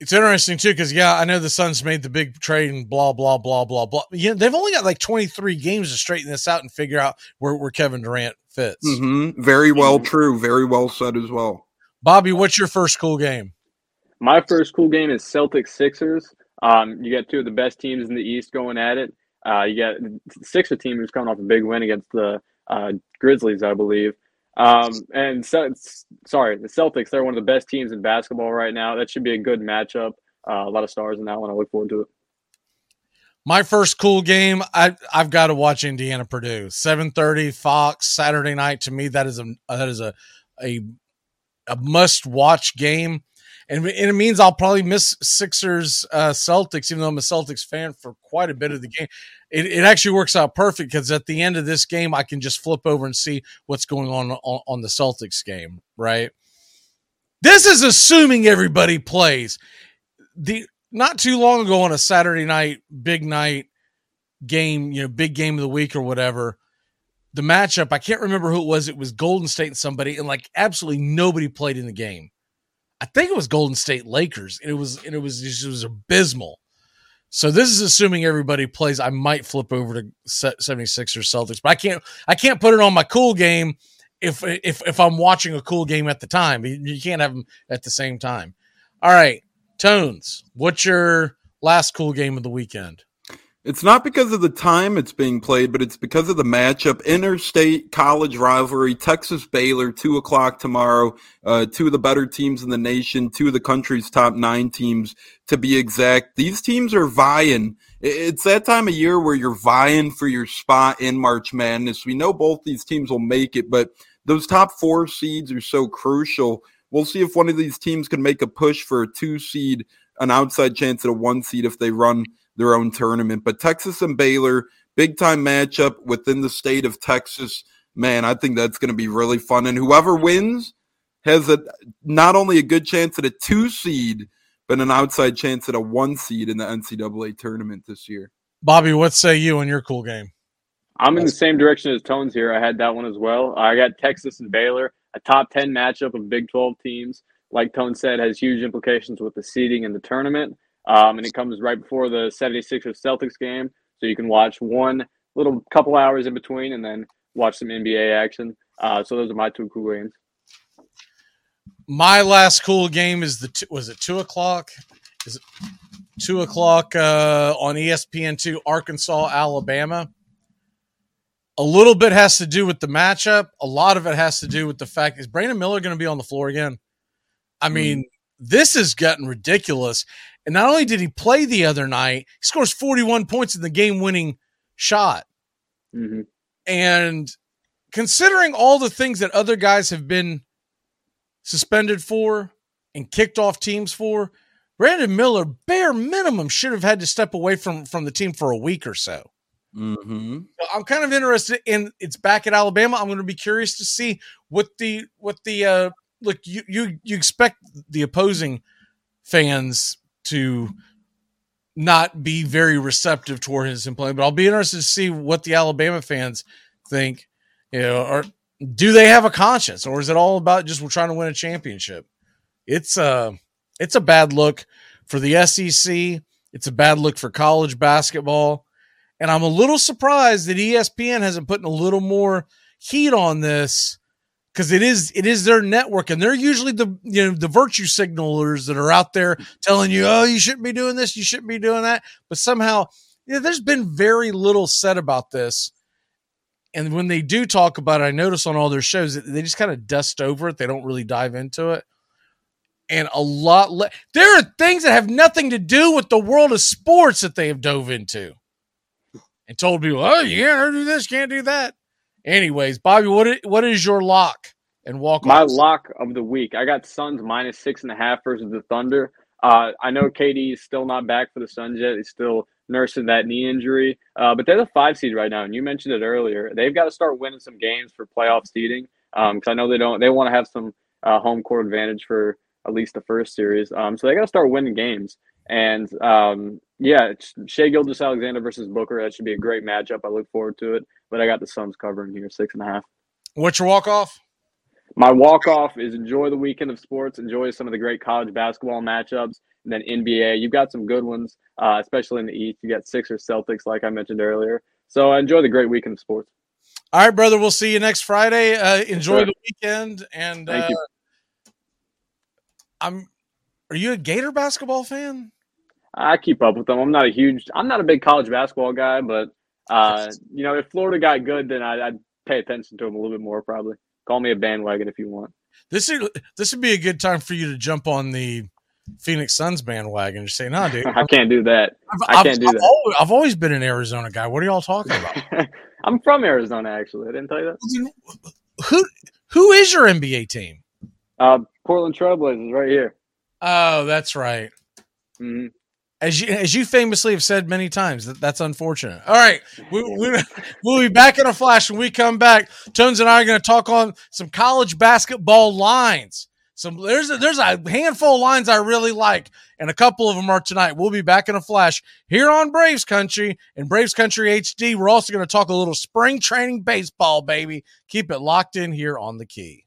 It's interesting too because yeah, I know the Suns made the big trade and blah blah blah blah blah. Yeah, they've only got like 23 games to straighten this out and figure out where, where Kevin Durant fits. Mm-hmm. Very well, true. Very well said as well. Bobby, what's your first cool game? My first cool game is Celtics Sixers. Um, you got two of the best teams in the East going at it. Uh, you got the Sixer team who's coming off a big win against the uh, Grizzlies, I believe. Um, and so, sorry, the Celtics, they're one of the best teams in basketball right now. That should be a good matchup. Uh, a lot of stars in that one. I look forward to it. My first cool game, I I've got to watch Indiana Purdue. 7:30 Fox Saturday night to me that is a that is a a a must watch game. And, it means I'll probably miss Sixers uh, Celtics, even though I'm a Celtics fan for quite a bit of the game. It, it actually works out perfect because at the end of this game, I can just flip over and see what's going on, on on the Celtics game. Right. This is assuming everybody plays. The not too long ago on a Saturday night, big night game, you know, big game of the week or whatever the matchup. I can't remember who it was. It was Golden State and somebody, and like absolutely nobody played in the game. I think it was Golden State Lakers, and it was and it was just, it was abysmal. So this is assuming everybody plays. I might flip over to 76 or Celtics, but I can't I can't put it on my cool game if if if I'm watching a cool game at the time. You can't have them at the same time. All right, Tones, what's your last cool game of the weekend? It's not because of the time it's being played, but it's because of the matchup. Interstate college rivalry, Texas Baylor, 2 o'clock tomorrow. Uh, two of the better teams in the nation, two of the country's top nine teams to be exact. These teams are vying. It's that time of year where you're vying for your spot in March Madness. We know both these teams will make it, but those top four seeds are so crucial. We'll see if one of these teams can make a push for a two seed, an outside chance at a one seed if they run – their own tournament. But Texas and Baylor, big time matchup within the state of Texas. Man, I think that's going to be really fun. And whoever wins has a not only a good chance at a two seed, but an outside chance at a one seed in the NCAA tournament this year. Bobby, what say you on your cool game? I'm in the same direction as Tones here. I had that one as well. I got Texas and Baylor, a top 10 matchup of Big 12 teams. Like Tone said, has huge implications with the seeding in the tournament. Um, and it comes right before the 76ers Celtics game. So you can watch one little couple hours in between and then watch some NBA action. Uh, so those are my two cool games. My last cool game is the t- was it two o'clock? Is it two o'clock uh, on ESPN two Arkansas Alabama? A little bit has to do with the matchup. A lot of it has to do with the fact is Brandon Miller going to be on the floor again? I hmm. mean, mm. this is getting ridiculous. And not only did he play the other night, he scores 41 points in the game winning shot. Mm-hmm. And considering all the things that other guys have been suspended for and kicked off teams for, Brandon Miller, bare minimum, should have had to step away from, from the team for a week or so. Mm-hmm. I'm kind of interested in it's back at Alabama. I'm going to be curious to see what the what the uh look you you you expect the opposing fans to not be very receptive toward his employment. But I'll be interested to see what the Alabama fans think. You know, or do they have a conscience, or is it all about just we're trying to win a championship? It's a uh, it's a bad look for the SEC. It's a bad look for college basketball, and I'm a little surprised that ESPN hasn't put in a little more heat on this because it is it is their network and they're usually the you know the virtue signalers that are out there telling you oh you shouldn't be doing this you shouldn't be doing that. But somehow you know, there's been very little said about this. And when they do talk about it i notice on all their shows they just kind of dust over it. They don't really dive into it. And a lot le- there are things that have nothing to do with the world of sports that they have dove into. And told people oh you can't do this can't do that Anyways, Bobby, what what is your lock and walk? My lock of the week. I got Suns minus six and a half versus the Thunder. Uh, I know KD is still not back for the Suns yet. He's still nursing that knee injury, uh, but they're the five seed right now, and you mentioned it earlier. They've got to start winning some games for playoff seeding because um, I know they don't. They want to have some uh, home court advantage for at least the first series. Um, so they got to start winning games. And um, yeah, Shai Gilgeous-Alexander versus Booker. That should be a great matchup. I look forward to it. But I got the Suns covering here, six and a half. What's your walk off? My walk off is enjoy the weekend of sports, enjoy some of the great college basketball matchups, and then NBA. You've got some good ones, uh, especially in the East. You got Sixers, Celtics, like I mentioned earlier. So enjoy the great weekend of sports. All right, brother. We'll see you next Friday. Uh, enjoy sure. the weekend, and Thank uh, you. I'm. Are you a Gator basketball fan? I keep up with them. I'm not a huge. I'm not a big college basketball guy, but uh, you know, if Florida got good, then I'd, I'd pay attention to them a little bit more. Probably call me a bandwagon if you want. This is this would be a good time for you to jump on the Phoenix Suns bandwagon and say, "No, dude, I can't do that. I've, I can't I've, do I've that. Always, I've always been an Arizona guy. What are y'all talking about? I'm from Arizona, actually. I didn't tell you that. who who is your NBA team? Uh, Portland Trailblazers, right here. Oh, that's right. Mm-hmm. As you as you famously have said many times, that that's unfortunate. All right, we, we, we'll be back in a flash when we come back. Tones and I are going to talk on some college basketball lines. Some there's a, there's a handful of lines I really like, and a couple of them are tonight. We'll be back in a flash here on Braves Country and Braves Country HD. We're also going to talk a little spring training baseball, baby. Keep it locked in here on the key.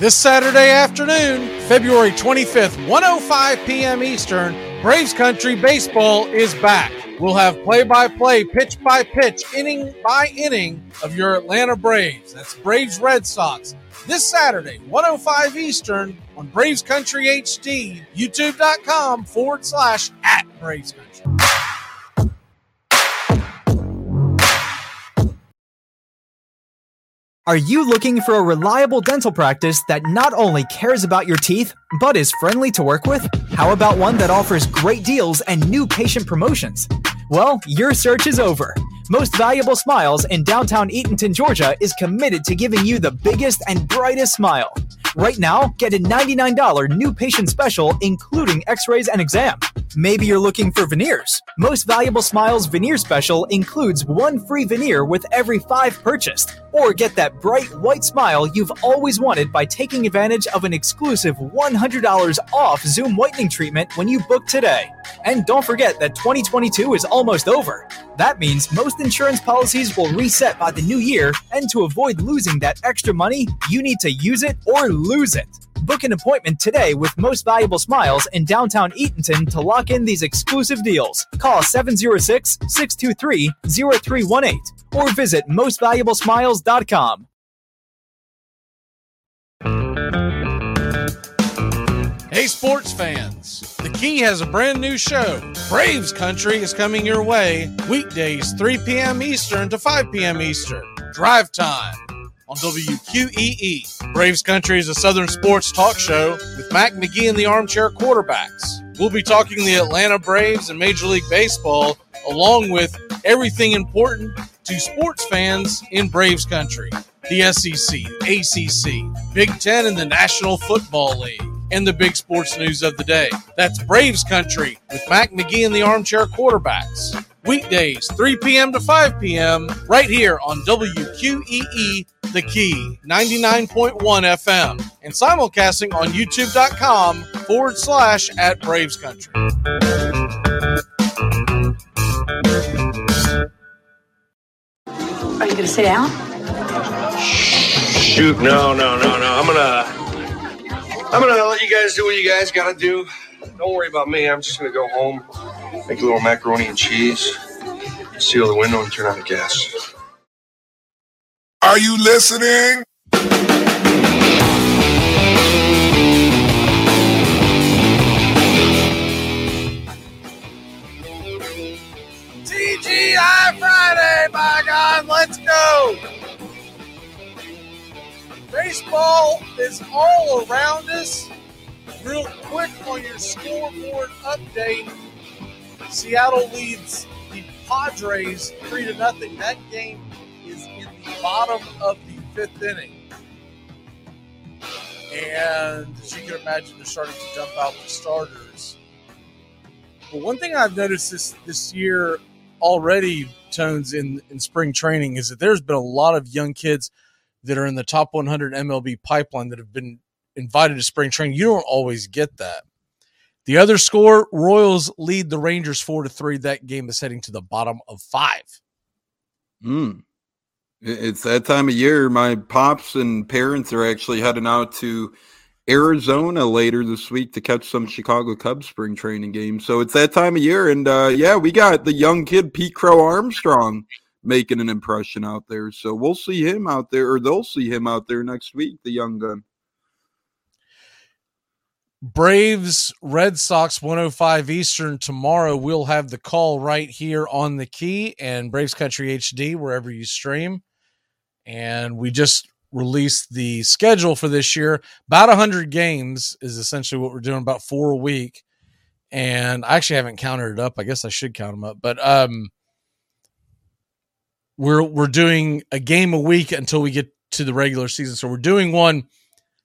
This Saturday afternoon, February 25th, 105 p.m. Eastern, Braves Country Baseball is back. We'll have play by play, pitch by pitch, inning by inning of your Atlanta Braves. That's Braves Red Sox. This Saturday, 105 Eastern on Braves Country HD, youtube.com forward slash at Braves Country. Are you looking for a reliable dental practice that not only cares about your teeth, but is friendly to work with? How about one that offers great deals and new patient promotions? Well, your search is over. Most Valuable Smiles in downtown Eatonton, Georgia is committed to giving you the biggest and brightest smile. Right now, get a $99 new patient special, including x rays and exam. Maybe you're looking for veneers. Most Valuable Smiles veneer special includes one free veneer with every five purchased. Or get that bright white smile you've always wanted by taking advantage of an exclusive $100 off Zoom whitening treatment when you book today. And don't forget that 2022 is almost over. That means most insurance policies will reset by the new year, and to avoid losing that extra money, you need to use it or lose it. Book an appointment today with Most Valuable Smiles in downtown Eatonton to lock in these exclusive deals. Call 706 623 0318 or visit mostvaluablesmiles.com. Hey, sports fans. The Key has a brand new show. Braves Country is coming your way weekdays, 3 p.m. Eastern to 5 p.m. Eastern. Drive time on WQEE. Braves Country is a Southern sports talk show with Mac McGee and the Armchair Quarterbacks. We'll be talking the Atlanta Braves and Major League Baseball, along with everything important to sports fans in Braves Country the SEC, ACC, Big Ten, and the National Football League and the big sports news of the day. That's Braves Country with Mac McGee and the Armchair Quarterbacks. Weekdays, 3 p.m. to 5 p.m., right here on WQEE The Key, 99.1 FM, and simulcasting on youtube.com forward slash at Braves Country. Are you going to sit down? Shoot, no, no, no, no. I'm gonna I'm gonna let you guys do what you guys gotta do. Don't worry about me. I'm just gonna go home, make a little macaroni and cheese, seal the window, and turn on the gas. Are you listening? TGI Friday, by God, let's go! Baseball is all around us. Real quick on your scoreboard update Seattle leads the Padres 3 to nothing. That game is in the bottom of the fifth inning. And as you can imagine, they're starting to dump out the starters. But one thing I've noticed this this year already tones in in spring training is that there's been a lot of young kids that are in the top 100 MLB pipeline that have been invited to spring training. You don't always get that. The other score, Royals lead the Rangers four to three. That game is heading to the bottom of five. Mm. It's that time of year. My pops and parents are actually heading out to Arizona later this week to catch some Chicago Cubs spring training games. So it's that time of year, and uh, yeah, we got the young kid Pete Crow-Armstrong making an impression out there. So we'll see him out there, or they'll see him out there next week. The young gun. Braves Red Sox 105 Eastern tomorrow. We'll have the call right here on the key and Braves Country HD wherever you stream. And we just released the schedule for this year. About 100 games is essentially what we're doing, about four a week. And I actually haven't counted it up. I guess I should count them up. But um, we're we're doing a game a week until we get to the regular season. So we're doing one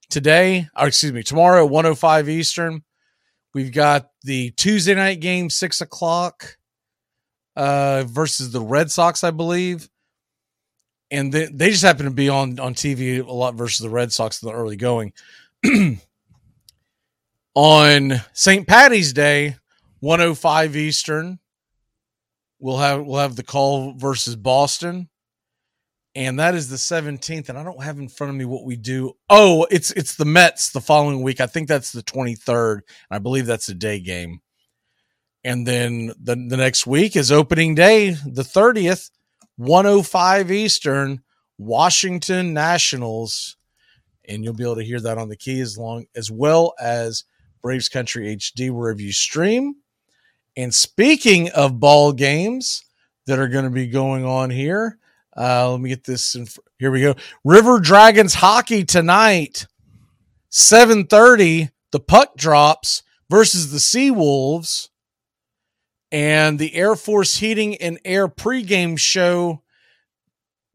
today, or excuse me, tomorrow, 105 Eastern. We've got the Tuesday night game, six o'clock, uh, versus the Red Sox, I believe. And they, they just happen to be on on TV a lot versus the Red Sox in the early going. on St. Patty's Day, 105 Eastern, we'll have we'll have the call versus Boston. And that is the 17th and i don't have in front of me what we do. Oh it's it's the mets the following week. I think that's the 23rd i believe that's a day game. And then the, the next week is opening day the 30th 105 eastern washington nationals. And you'll be able to hear that on the key as long as well as braves country hd wherever you stream and speaking of ball games that are going to be going on here uh, let me get this. In, here we go. River Dragons hockey tonight, seven thirty. The puck drops versus the Sea Wolves, and the Air Force Heating and Air pregame show.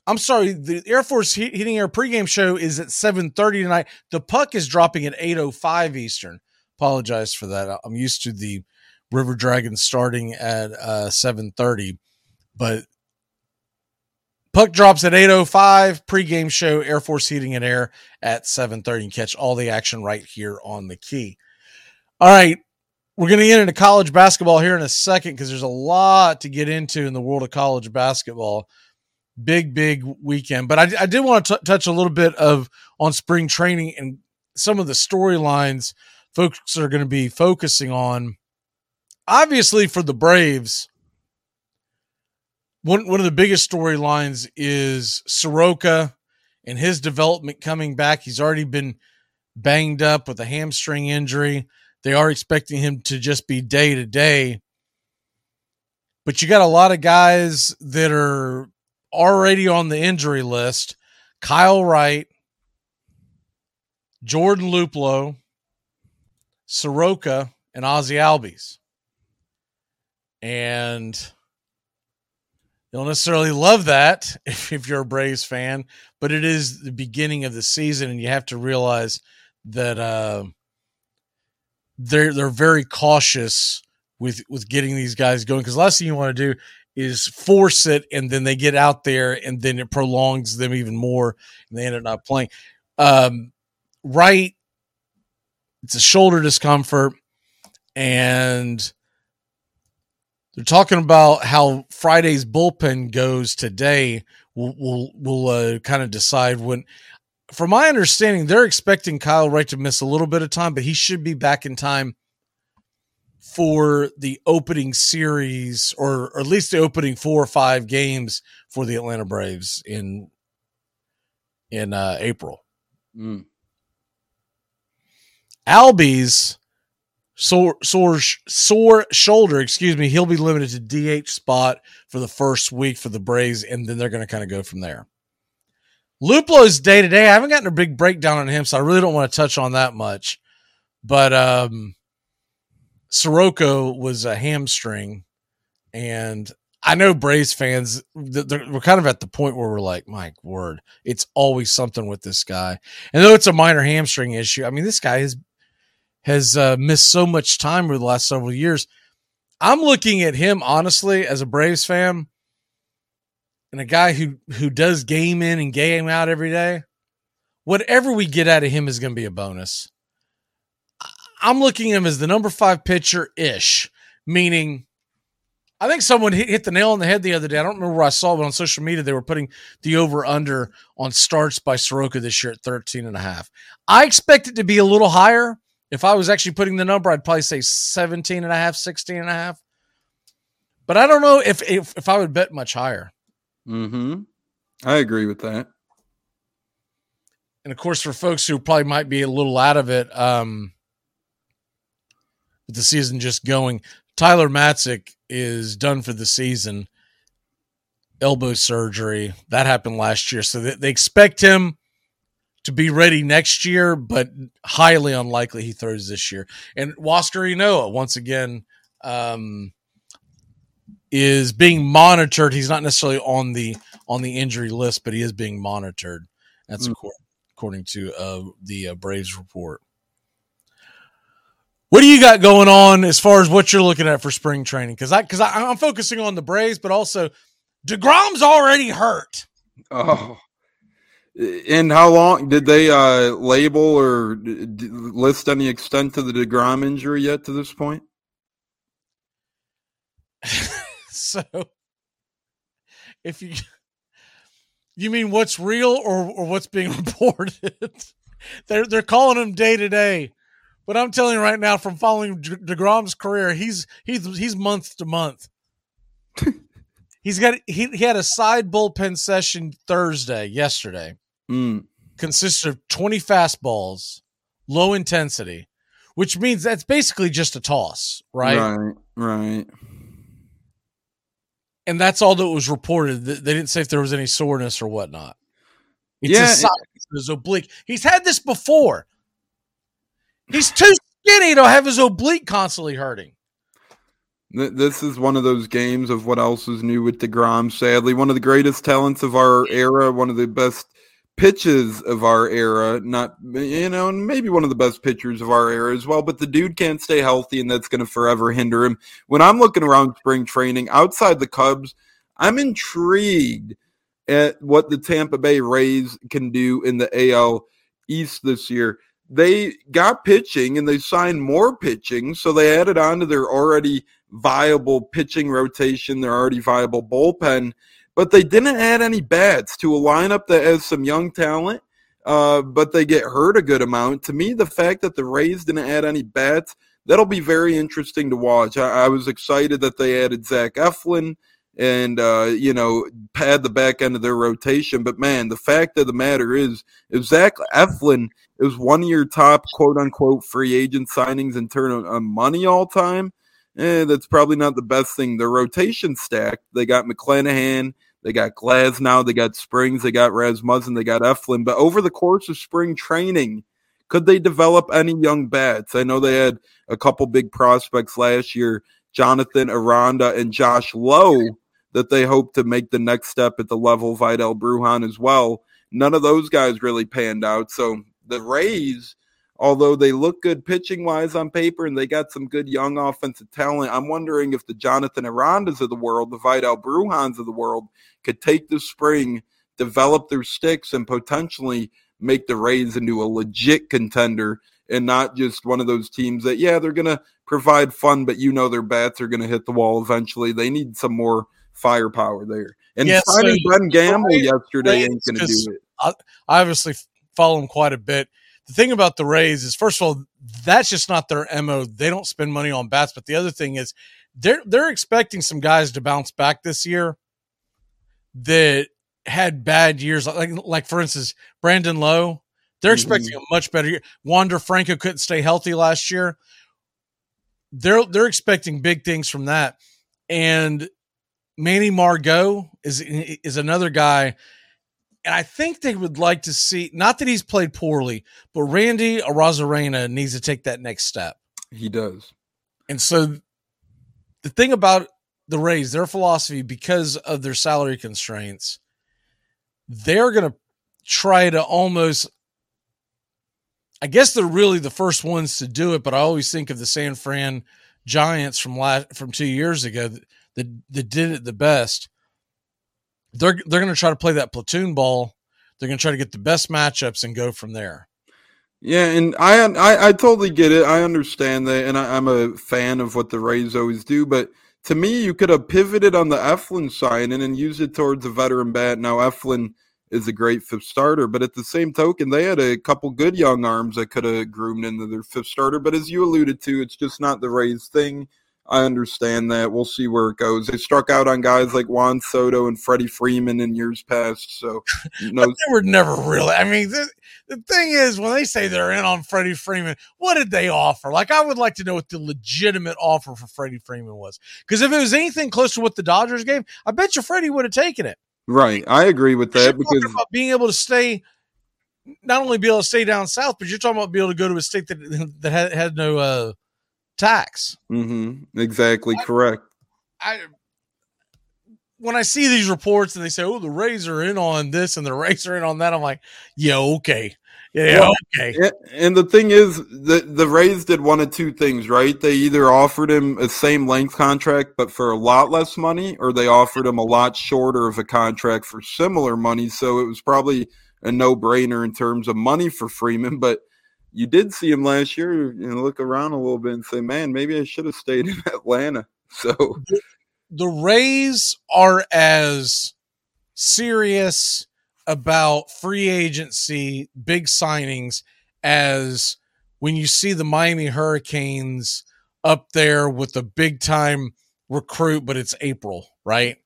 I'm sorry, the Air Force Heating Air pregame show is at seven thirty tonight. The puck is dropping at eight oh five Eastern. Apologize for that. I'm used to the River Dragons starting at uh, seven thirty, but Puck drops at 8.05. Pre-game show, Air Force Heating and Air at 7.30. And catch all the action right here on the key. All right. We're going to get into college basketball here in a second because there's a lot to get into in the world of college basketball. Big, big weekend. But I, I did want to touch a little bit of on spring training and some of the storylines folks are going to be focusing on. Obviously, for the Braves – one one of the biggest storylines is Soroka and his development coming back. He's already been banged up with a hamstring injury. They are expecting him to just be day to day. But you got a lot of guys that are already on the injury list. Kyle Wright, Jordan Luplow, Soroka, and Ozzie Albies. And you don't necessarily love that if, if you're a Braves fan, but it is the beginning of the season, and you have to realize that uh, they're they're very cautious with with getting these guys going because last thing you want to do is force it, and then they get out there, and then it prolongs them even more, and they end up not playing. Um, right, it's a shoulder discomfort, and they're talking about how Friday's bullpen goes today. We'll we'll, we'll uh, kind of decide when. From my understanding, they're expecting Kyle Wright to miss a little bit of time, but he should be back in time for the opening series, or, or at least the opening four or five games for the Atlanta Braves in in uh, April. Mm. Albies sore sore sore shoulder, excuse me, he'll be limited to DH spot for the first week for the Braves, and then they're going to kind of go from there. Luplow's day to day. I haven't gotten a big breakdown on him, so I really don't want to touch on that much. But um Soroka was a hamstring, and I know Braves fans. We're kind of at the point where we're like, "My word, it's always something with this guy." And though it's a minor hamstring issue, I mean, this guy has has uh, missed so much time over the last several years. I'm looking at him honestly as a Braves fan and a guy who who does game in and game out every day. Whatever we get out of him is going to be a bonus. I'm looking at him as the number five pitcher ish, meaning I think someone hit, hit the nail on the head the other day. I don't remember where I saw it but on social media. They were putting the over under on starts by Soroka this year at 13 and a half. I expect it to be a little higher. If I was actually putting the number, I'd probably say 17 and a half, 16 and a half. But I don't know if if, if I would bet much higher. Mm-hmm. I agree with that. And of course, for folks who probably might be a little out of it, um, with the season just going, Tyler Matzek is done for the season. Elbow surgery that happened last year, so they, they expect him to be ready next year, but highly unlikely he throws this year. And Huascar Ynoa, once again, um, is being monitored. He's not necessarily on the on the injury list, but he is being monitored. That's Mm. according, according to uh, the uh, Braves report. What do you got going on as far as what you're looking at for spring training? Because I because I'm focusing on the Braves, but also Degrom's already hurt. Oh. And how long did they uh, label or d- list any extent of the Degrom injury yet to this point? So, if you you mean what's real or or what's being reported, they're they're calling him day to day. But I'm telling you right now, from following De- Degrom's career, he's he's he's month to month. he's got he, he had a side bullpen session Thursday yesterday. Mm. Consisted of 20 fastballs, low intensity, which means that's basically just a toss, right? Right. Right. and that's all that was reported. Th- They didn't say if there was any soreness or whatnot. It's Yeah, it's his oblique. He's had this before. He's too skinny to have his oblique constantly hurting. This is one of those games of what else is new with DeGrom. Sadly, one of the greatest talents of our era, one of the best pitches of our era, not, you know, and maybe one of the best pitchers of our era as well. But the dude can't stay healthy, and that's going to forever hinder him. When I'm looking around spring training outside the Cubs, I'm intrigued at what the Tampa Bay Rays can do in the AL East this year. They got pitching and they signed more pitching, so they added on to their already viable pitching rotation, their already viable bullpen, but they didn't add any bats to a lineup that has some young talent, uh, but they get hurt a good amount. To me, the fact that the Rays didn't add any bats, that'll be very interesting to watch. I, I was excited that they added Zach Eflin and uh, you know pad the back end of their rotation. But man, the fact of the matter is, if Zach Eflin is one of your top quote unquote free agent signings in terms of money all time, eh, that's probably not the best thing. Their rotation stack, they got McClanahan, they got Glasnow, they got Springs, they got Rasmussen, they got Eflin. But over the course of spring training, could they develop any young bats? I know they had a couple big prospects last year, Jonathan Aranda and Josh Lowe, that they hope to make the next step at the level of Vidal Brujan as well. None of those guys really panned out. So the Rays, although they look good pitching wise on paper and they got some good young offensive talent, I'm wondering if the Jonathan Arandas of the world, the Vidal Brujans of the world, could take the spring, develop their sticks, and potentially make the Rays into a legit contender and not just one of those teams that, yeah, they're going to provide fun, but you know their bats are going to hit the wall eventually. They need some more firepower there. And Yeah, so signing Ben the Gamble yesterday ain't going to do it. Obviously follow him quite a bit. The thing about the Rays is, first of all, that's just not their mo. They don't spend money on bats. But the other thing is, they're they're expecting some guys to bounce back this year that had bad years. Like like for instance, Brandon Lowe. They're mm-hmm. expecting a much better year. Wander Franco couldn't stay healthy last year. They're they're expecting big things from that. And Manny Margot is is another guy and I think they would like to see not that he's played poorly, but Randy Arozarena needs to take that next step. He does. And so the thing about the Rays, their philosophy, because of their salary constraints, they're going to try to almost. I guess they're really the first ones to do it, but I always think of the San Fran Giants from last from two years ago that that, that did it the best. They're they're going to try to play that platoon ball. They're going to try to get the best matchups and go from there. Yeah, and I, I I totally get it. I understand that, and I, I'm a fan of what the Rays always do. But to me, you could have pivoted on the Eflin side and then use it towards a veteran bat. Now Eflin is a great fifth starter, but at the same token, they had a couple good young arms that could have groomed into their fifth starter. But as you alluded to, it's just not the Rays thing. I understand that. We'll see where it goes. They struck out on guys like Juan Soto and Freddie Freeman in years past. So, no. they were never really. I mean, the, the thing is, when they say they're in on Freddie Freeman, what did they offer? Like, I would like to know what the legitimate offer for Freddie Freeman was. Because if it was anything close to what the Dodgers gave, I bet you Freddie would have taken it. Right. I agree with that because about being able to stay, not only be able to stay down south, but you're talking about being able to go to a state that that had, had no uh, tax. Mm-hmm. Exactly I, correct. I when I see these reports and they say, "Oh, the Rays are in on this and the Rays are in on that," I'm like, "Yeah, okay, yeah, well, okay." And the thing is, the the Rays did one of two things, right? They either offered him a same length contract but for a lot less money, or they offered him a lot shorter of a contract for similar money. So it was probably a no brainer in terms of money for Freeman, but you did see him last year and look around a little bit and say, man, maybe I should have stayed in Atlanta. So the Rays are as serious about free agency, big signings as when you see the Miami Hurricanes up there with a big time recruit, but it's April, right?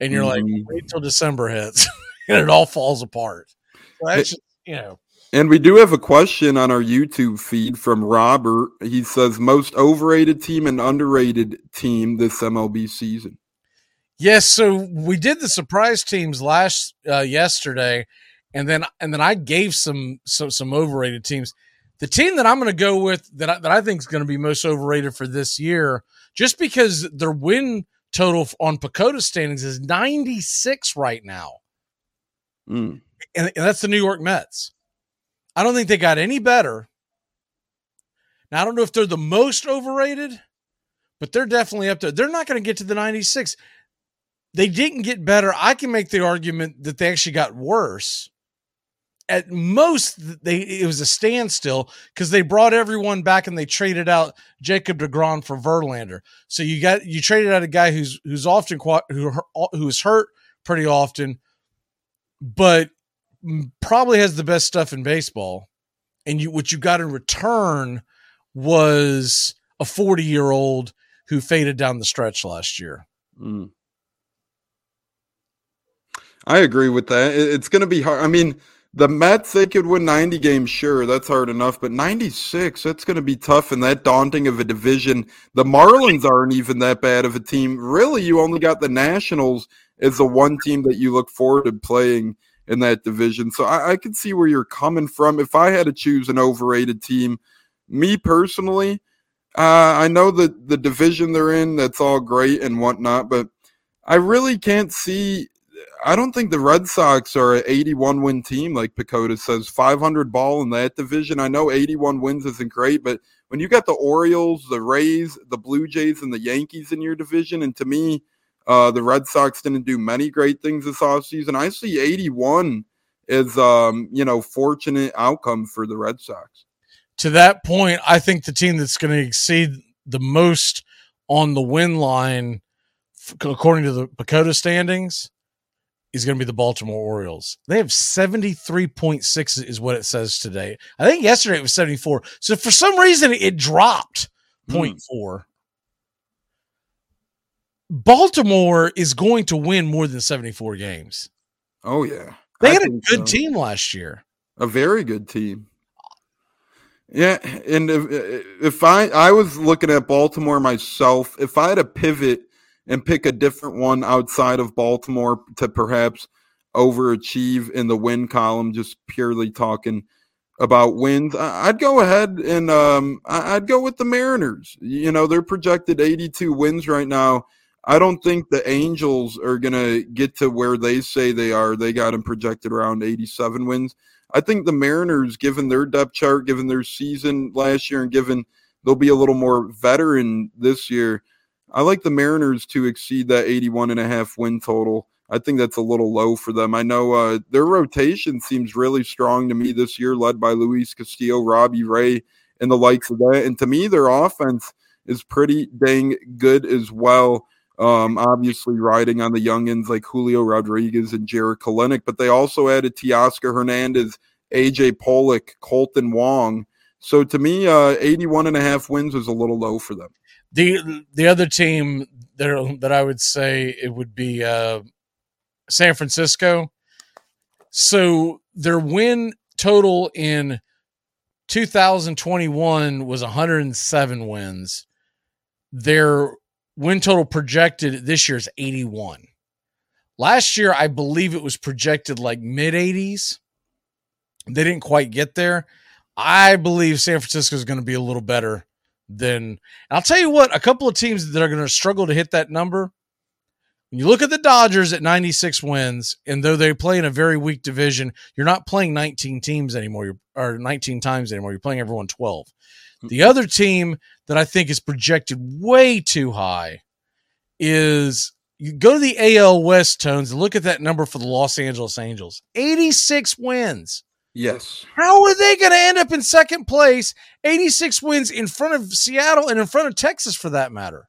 And you're mm-hmm. like, wait till December hits and it all falls apart. So that's just, you know. And we do have a question on our YouTube feed from Robert. He says most overrated team and underrated team this MLB season. Yes, so we did the surprise teams last uh, yesterday, and then and then I gave some some some overrated teams. The team that I'm going to go with that I, that I think is going to be most overrated for this year, just because their win total on PECOTA standings is 96 right now, mm. and, and that's the New York Mets. I don't think they got any better. Now, I don't know if they're the most overrated, but they're definitely up there. They're not going to get to the 96. They didn't get better. I can make the argument that they actually got worse. At most, they it was a standstill because they brought everyone back and they traded out Jacob Degrom for Verlander. So you got you traded out a guy who's who's often who who's hurt pretty often, but probably has the best stuff in baseball. And you, what you got in return was a 40 year old who faded down the stretch last year. Mm. I agree with that. It's going to be hard. I mean, the Mets, they could win 90 games, sure, that's hard enough, but 96, that's going to be tough and that daunting of a division. The Marlins aren't even that bad of a team. Really, you only got the Nationals as the one team that you look forward to playing in that division. So I, I can see where you're coming from. If I had to choose an overrated team, me personally, uh, I know that the division they're in, that's all great and whatnot, but I really can't see. I don't think the Red Sox are an 81 win team like PECOTA says. 500 ball in that division. I know 81 wins isn't great, but when you got the Orioles, the Rays, the Blue Jays, and the Yankees in your division, and to me, uh, the Red Sox didn't do many great things this offseason. I see 81 is, um, you know, fortunate outcome for the Red Sox. To that point, I think the team that's going to exceed the most on the win line, according to the PECOTA standings, is going to be the Baltimore Orioles. They have 73.6 is what it says today. I think yesterday it was 74. So for some reason it dropped hmm. 0.4. Baltimore is going to win more than 74 games. Oh, yeah. They I had a good so. team last year. A very good team. Yeah, and if, if I I was looking at Baltimore myself, if I had to pivot and pick a different one outside of Baltimore to perhaps overachieve in the win column, just purely talking about wins, I'd go ahead and um, I'd go with the Mariners. You know, they're projected 82 wins right now. I don't think the Angels are going to get to where they say they are. They got them projected around 87 wins. I think the Mariners, given their depth chart, given their season last year, and given they'll be a little more veteran this year. I like the Mariners to exceed that 81 and a half win total. I think that's a little low for them. I know uh, their rotation seems really strong to me this year, led by Luis Castillo, Robbie Ray, and the likes of that. And to me, their offense is pretty dang good as well. Um, obviously, riding on the youngins like Julio Rodriguez and Jarred Kelenic, but they also added Teoscar Hernandez, AJ Pollock, Kolten Wong. So to me, uh, 81 and a half wins was a little low for them. The the other team that that I would say it would be uh, San Francisco. So their win total in 2021 was 107 wins. Their win total projected this year is 81. Last year, I believe it was projected like mid 80s. They didn't quite get there. I believe San Francisco is going to be a little better than. I'll tell you what, a couple of teams that are going to struggle to hit that number. When you look at the Dodgers at 96 wins, and though they play in a very weak division, you're not playing 19 teams anymore, or 19 times anymore. You're playing everyone 12. The other team that I think is projected way too high is you go to the AL West tones and look at that number for the Los Angeles Angels 86 wins. Yes. How are they going to end up in second place? 86 wins in front of Seattle and in front of Texas for that matter.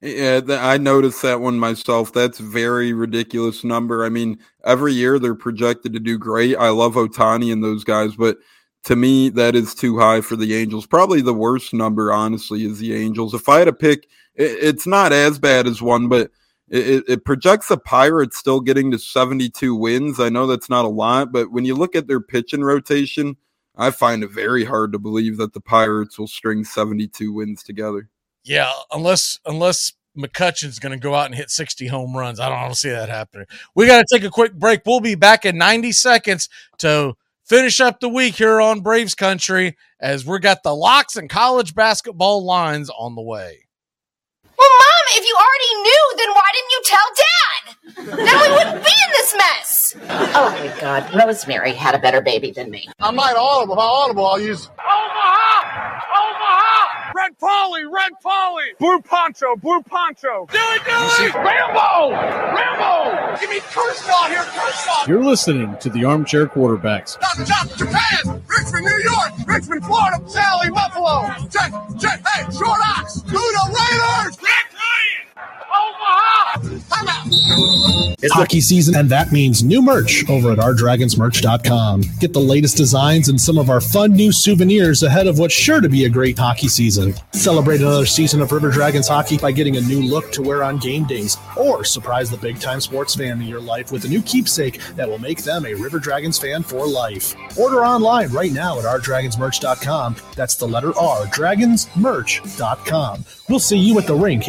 Yeah, I noticed that one myself. That's very ridiculous number. I mean, every year they're projected to do great. I love Ohtani and those guys, but to me, that is too high for the Angels. Probably the worst number, honestly, is the Angels. If I had to pick, it's not as bad as one, but it, it, projects the Pirates still getting to 72 wins. I know that's not a lot, but when you look at their pitching rotation, I find it very hard to believe that the Pirates will string 72 wins together. Yeah, unless unless McCutchen's going to go out and hit 60 home runs. I don't, I don't see that happening. We got to take a quick break. We'll be back in 90 seconds to finish up the week here on Braves Country as we're got the locks and college basketball lines on the way. Well, Mom, if you already knew, then why didn't you tell Dad? then we wouldn't be in this mess. Oh my God, Rosemary had a better baby than me. I'm not audible. How audible? I'll use Omaha! Omaha! Red Polly! Red Polly! Blue Poncho! Blue Poncho! Do it, do it! Rambo! Rambo! Give me Kershaw here, Kershaw! You're listening to the Armchair Quarterbacks. Stop, stop, Japan! Richmond, New York! Richmond, Florida! Sally, Buffalo! Check, check, hey, Short Ox! The Raiders! It's hockey season, and that means new merch over at ourdragonsmerch.com. Get the latest designs and some of our fun new souvenirs ahead of what's sure to be a great hockey season. Celebrate another season of River Dragons hockey by getting a new look to wear on game days, or surprise the big time sports fan in your life with a new keepsake that will make them a River Dragons fan for life. Order online right now at ourdragonsmerch.com. That's the letter R, dragonsmerch.com. We'll see you at the rink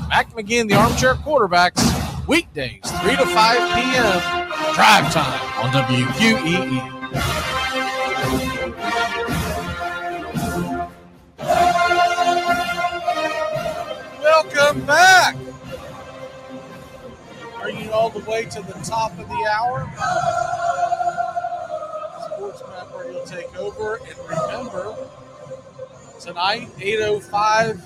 Mac McGinn, the armchair Quarterbacks, weekdays, 3 to 5 p.m. Drive time on WQEE. Welcome back. Are you all the way to the top of the hour? Sports Mapper will take over. And remember, tonight, 805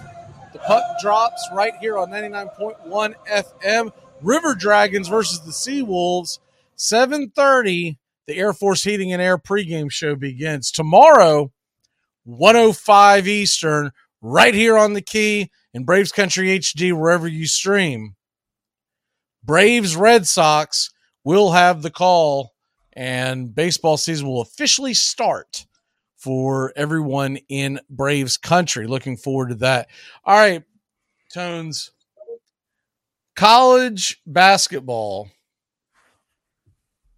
the puck drops right here on 99.1 FM. River Dragons versus the Sea Wolves. 7:30. The Air Force Heating and Air pregame show begins tomorrow, 105 Eastern, right here on the key in Braves Country HD, wherever you stream. Braves Red Sox will have the call, and baseball season will officially start for everyone in Braves country. Looking forward to that. All right, Tones. College basketball.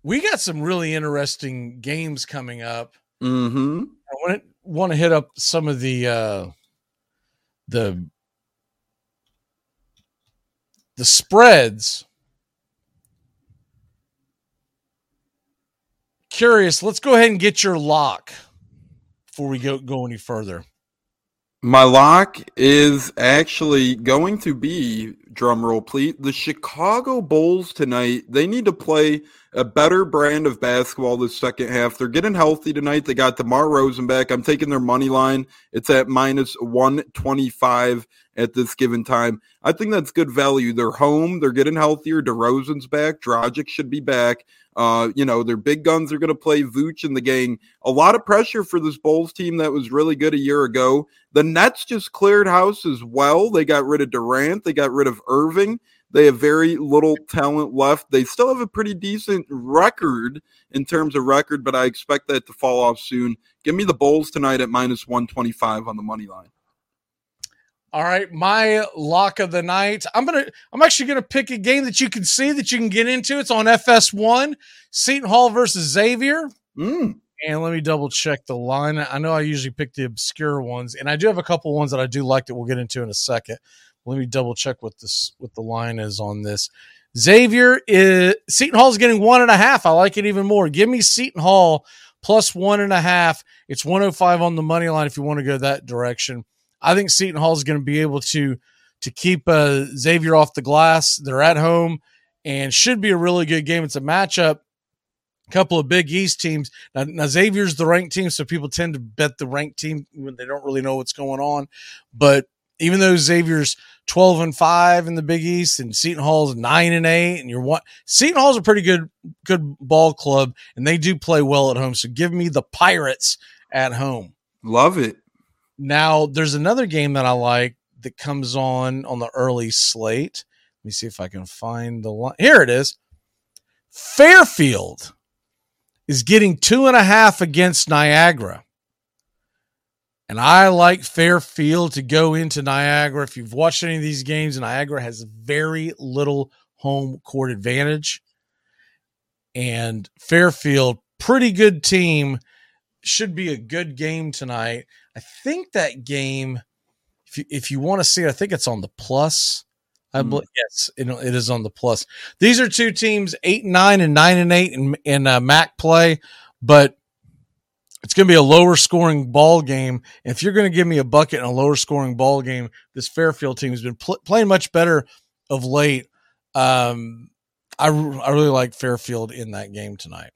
We got some really interesting games coming up. Mm-hmm. I want to, want to hit up some of the uh, the the spreads. Curious, let's go ahead and get your lock before we go go any further. My lock is actually going to be drumroll please the Chicago Bulls tonight. They need to play a better brand of basketball this second half. They're getting healthy tonight. They got DeMar DeRozan back. I'm taking their money line. It's at minus 125 at this given time. I think that's good value. They're home. They're getting healthier. DeRozan's back. Dragic should be back. Uh, you know, their big guns are going to play Vooch and the gang. A lot of pressure for this Bulls team that was really good a year ago. The Nets just cleared house as well. They got rid of Durant. They got rid of Irving. They have very little talent left. They still have a pretty decent record in terms of record, but I expect that to fall off soon. Give me the Bulls tonight at minus 125 on the money line. All right, my lock of the night. I'm gonna. I'm actually gonna pick a game that you can see that you can get into. It's on FS1. Seton Hall versus Xavier. Mm. And let me double check the line. I know I usually pick the obscure ones, and I do have a couple ones that I do like that we'll get into in a second. Let me double check what this what the line is on this. Xavier is Seton Hall is getting one and a half. I like it even more. Give me Seton Hall plus one and a half. It's 105 on the money line if you want to go that direction. I think Seton Hall is going to be able to to keep uh, Xavier off the glass. They're at home and should be a really good game. It's a matchup. A couple of Big East teams. Now, now Xavier's the ranked team, so people tend to bet the ranked team when they don't really know what's going on. But even though Xavier's 12 and 5 in the Big East and Seton Hall's 9 and 8 and you're one Seton Hall's a pretty good good ball club and they do play well at home. So give me the Pirates at home. Love it. Now, there's another game that I like that comes on on the early slate. Let me see if I can find the line. Here it is. Fairfield is getting two and a half against Niagara. And I like Fairfield to go into Niagara. If you've watched any of these games, Niagara has very little home court advantage. And Fairfield, pretty good team, should be a good game tonight. I think that game, if you, if you want to see it, I think it's on the plus. I Hmm. believe yes, it, it is on the plus. These are two teams, eight and nine and nine and eight in, in uh, MAC play, but it's going to be a lower scoring ball game. If you're going to give me a bucket in a lower scoring ball game, this Fairfield team has been pl- playing much better of late. Um, I, r- I really like Fairfield in that game tonight.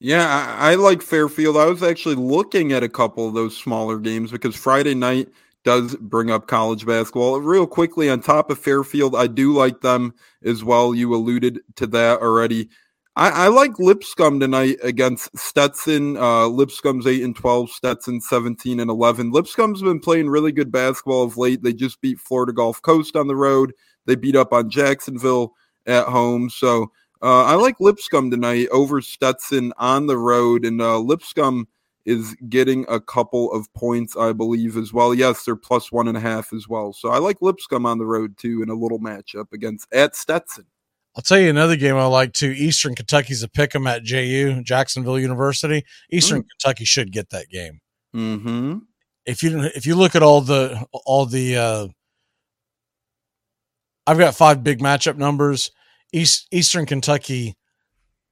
Yeah, I, I like Fairfield. I was actually looking at a couple of those smaller games because Friday night does bring up college basketball. Real quickly, on top of Fairfield, I do like them as well. You alluded to that already. I, I like Lipscomb tonight against Stetson. Uh, Lipscomb's 8 and 12, Stetson 17 and 11. Lipscomb's been playing really good basketball of late. They just beat Florida Gulf Coast on the road. They beat up on Jacksonville at home. So uh, I like Lipscomb tonight over Stetson on the road, and uh, Lipscomb is getting a couple of points, I believe, as well. Yes, they're plus one and a half as well. So I like Lipscomb on the road too in a little matchup against at Stetson. I'll tell you another game I like too. Eastern Kentucky's a pick 'em at JU, Jacksonville University. Eastern Kentucky should get that game. Mm-hmm. If you if you look at all the all the uh I've got five big matchup numbers. East Eastern Kentucky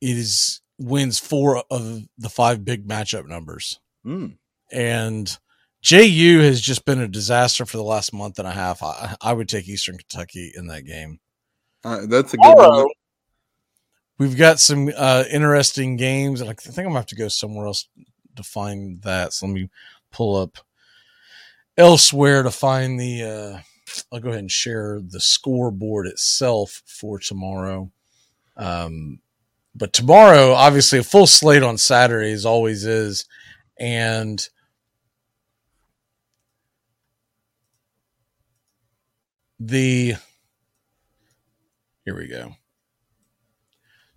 is wins four of the five big matchup numbers. Mm. And JU has just been a disaster for the last month and a half. I, I would take Eastern Kentucky in that game. Uh, that's a good one. We've got some uh, interesting games, and I think I'm gonna have to go somewhere else to find that. So let me pull up elsewhere to find the. Uh, I'll go ahead and share the scoreboard itself for tomorrow. Um, but tomorrow, obviously, a full slate on Saturdays always is, and the here we go.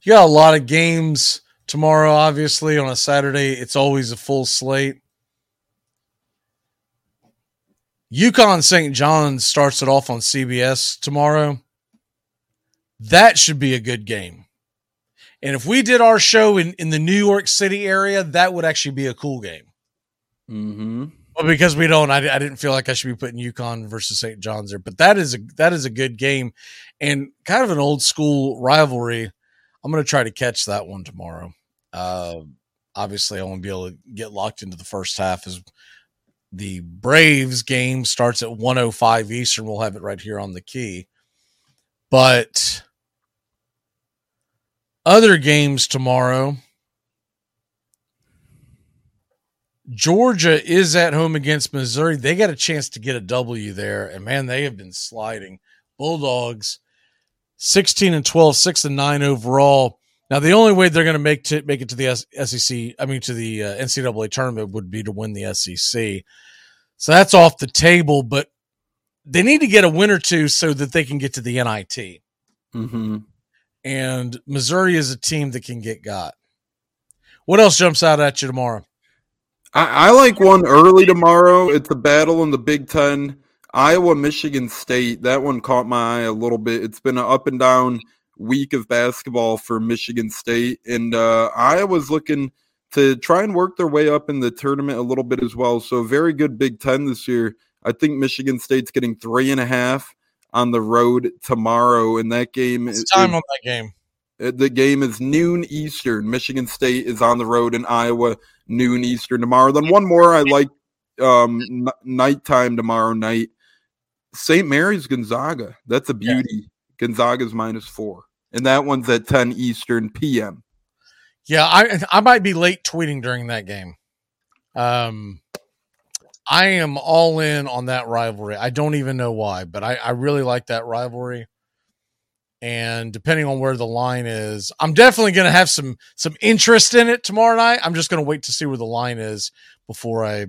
You got a lot of games tomorrow, obviously, on a Saturday. It's always a full slate. UConn St. John's starts it off on CBS tomorrow. That should be a good game. And if we did our show in, in the New York City area, that would actually be a cool game. Mm-hmm. Well, because we don't, I, I didn't feel like I should be putting UConn versus St. John's there, but that is a that is a good game and kind of an old school rivalry. I'm going to try to catch that one tomorrow. Uh, obviously, I won't be able to get locked into the first half as the Braves game starts at 105 Eastern. We'll have it right here on the key. But other games tomorrow. Georgia is at home against Missouri. They got a chance to get a W there, and man, they have been sliding. Bulldogs 16 and 12, 6 and 9 overall. Now, the only way they're going to make to make it to the SEC, I mean to the uh, NCAA tournament would be to win the SEC. So that's off the table, but they need to get a win or two so that they can get to the NIT. Mm-hmm. And Missouri is a team that can get got. What else jumps out at you tomorrow? I, I like one early tomorrow. It's a battle in the Big Ten. Iowa, Michigan State. That one caught my eye a little bit. It's been an up and down week of basketball for Michigan State, and uh, Iowa's looking to try and work their way up in the tournament a little bit as well. So very good Big Ten this year. I think Michigan State's getting three and a half on the road tomorrow, and that game. It's time on that game. The game is noon Eastern. Michigan State is on the road in Iowa noon Eastern tomorrow. Then one more I like um, n- nighttime tomorrow night. St. Mary's Gonzaga. That's a beauty. Yeah. Gonzaga's minus four, and that one's at 10 Eastern PM. Yeah, I I might be late tweeting during that game. Um, I am all in on that rivalry. I don't even know why, but I, I really like that rivalry. And depending on where the line is, I'm definitely going to have some some interest in it tomorrow night. I'm just going to wait to see where the line is before I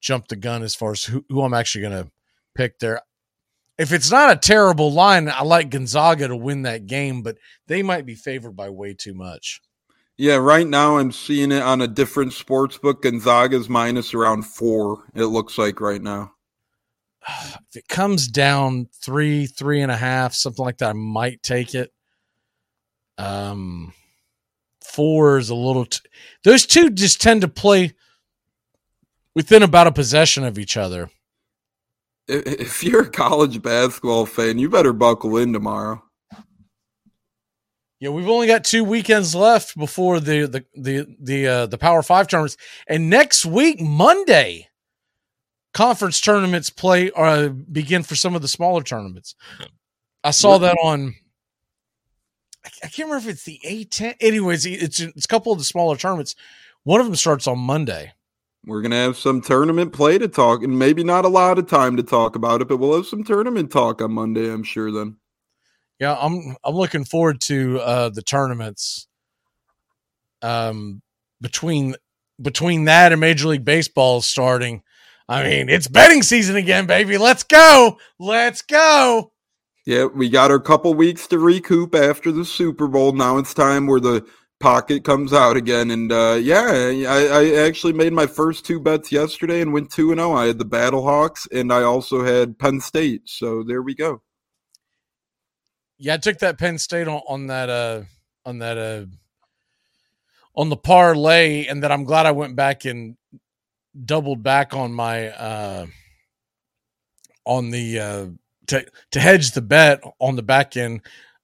jump the gun as far as who, who I'm actually going to pick there. If it's not a terrible line, I like Gonzaga to win that game, but they might be favored by way too much. Yeah, right now I'm seeing it on a different sports book. Gonzaga's minus around four, it looks like right now. If it comes down three, three and a half, something like that, I might take it. Um, four is a little. T- Those two just tend to play within about a possession of each other. If you're a college basketball fan, you better buckle in tomorrow. Yeah, we've only got two weekends left before the the the the uh, the Power Five tournaments, and next week Monday, conference tournaments play or uh, begin for some of the smaller tournaments. I saw that on. I can't remember if it's the A10. Anyways, it's it's a couple of the smaller tournaments. One of them starts on Monday. We're gonna have some tournament play to talk, and maybe not a lot of time to talk about it, but we'll have some tournament talk on Monday. I'm sure then. Yeah, I'm I'm looking forward to uh, the tournaments. Um, between between that and Major League Baseball starting, I mean it's betting season again, baby. Let's go, let's go. Yeah, we got our couple weeks to recoup after the Super Bowl. Now it's time where the pocket comes out again. And uh, yeah, I, I, actually made my first two bets yesterday and went two and zero. I had the Battlehawks and I also had Penn State. So there we go. Yeah, I took that Penn State on, on that uh on that uh on the parlay, and that I'm glad I went back and doubled back on my uh on the uh to to hedge the bet on the back end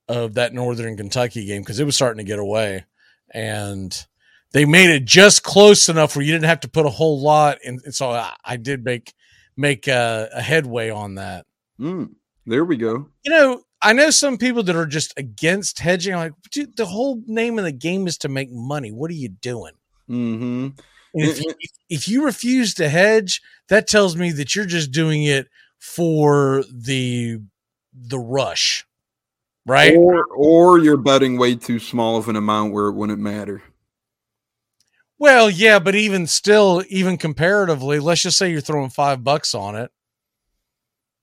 of that Northern Kentucky game because it was starting to get away, and they made it just close enough where you didn't have to put a whole lot, and, and so I, I, did make make a, a headway on that. Mm, there we go. You know, I know some people that are just against hedging. I'm like, dude, the whole name of the game is to make money. What are you doing? Mm-hmm. If you, if you refuse to hedge, that tells me that you're just doing it for the the rush, right? Or or you're betting way too small of an amount where it wouldn't matter. Well, yeah, but even still, even comparatively, let's just say you're throwing five bucks on it,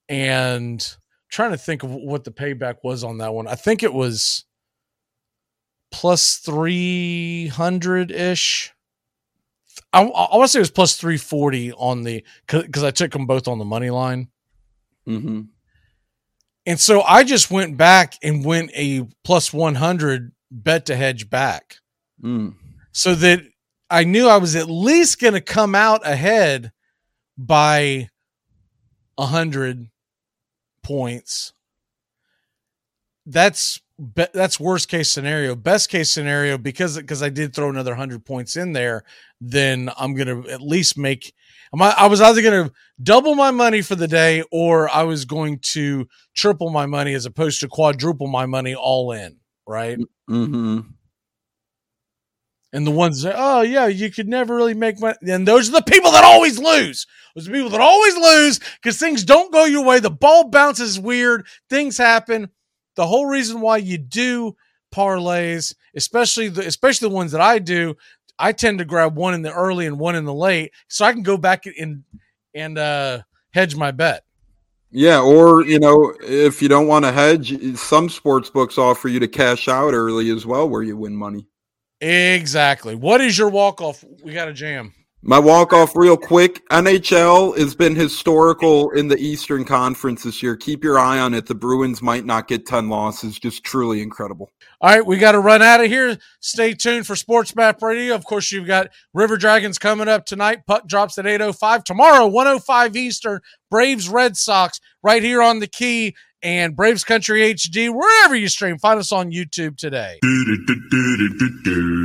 and trying to think of what the payback was on that one. I think it was plus 300 ish. I, I want to say it was plus 340 on the, because I took them both on the money line. Mm-hmm. And so I just went back and went a plus 100 bet to hedge back. Mm. So that I knew I was at least going to come out ahead by a hundred points, that's be- that's worst case scenario. Best case scenario because because I did throw another hundred points in there, then I'm gonna at least make. I was either gonna double my money for the day, or I was going to triple my money as opposed to quadruple my money all in. Right. Mm-hmm. And the ones that, oh yeah, you could never really make money. And those are the people that always lose. Those are the people that always lose because things don't go your way. The ball bounces weird. Things happen. The whole reason why you do parlays, especially the especially the ones that I do, I tend to grab one in the early and one in the late, so I can go back and and uh, hedge my bet. Yeah, or you know, if you don't want to hedge, some sports books offer you to cash out early as well, where you win money. Exactly. What is your walk off? We got a jam. My walk off, real quick. NHL has been historical in the Eastern Conference this year. Keep your eye on it. The Bruins might not get 10 losses. Just truly incredible. All right, we got to run out of here. Stay tuned for Sports Map Radio. Of course, you've got River Dragons coming up tonight. Puck drops at 8.05. Tomorrow, 105 Eastern, Braves Red Sox right here on the key and Braves Country HD, wherever you stream. Find us on YouTube today.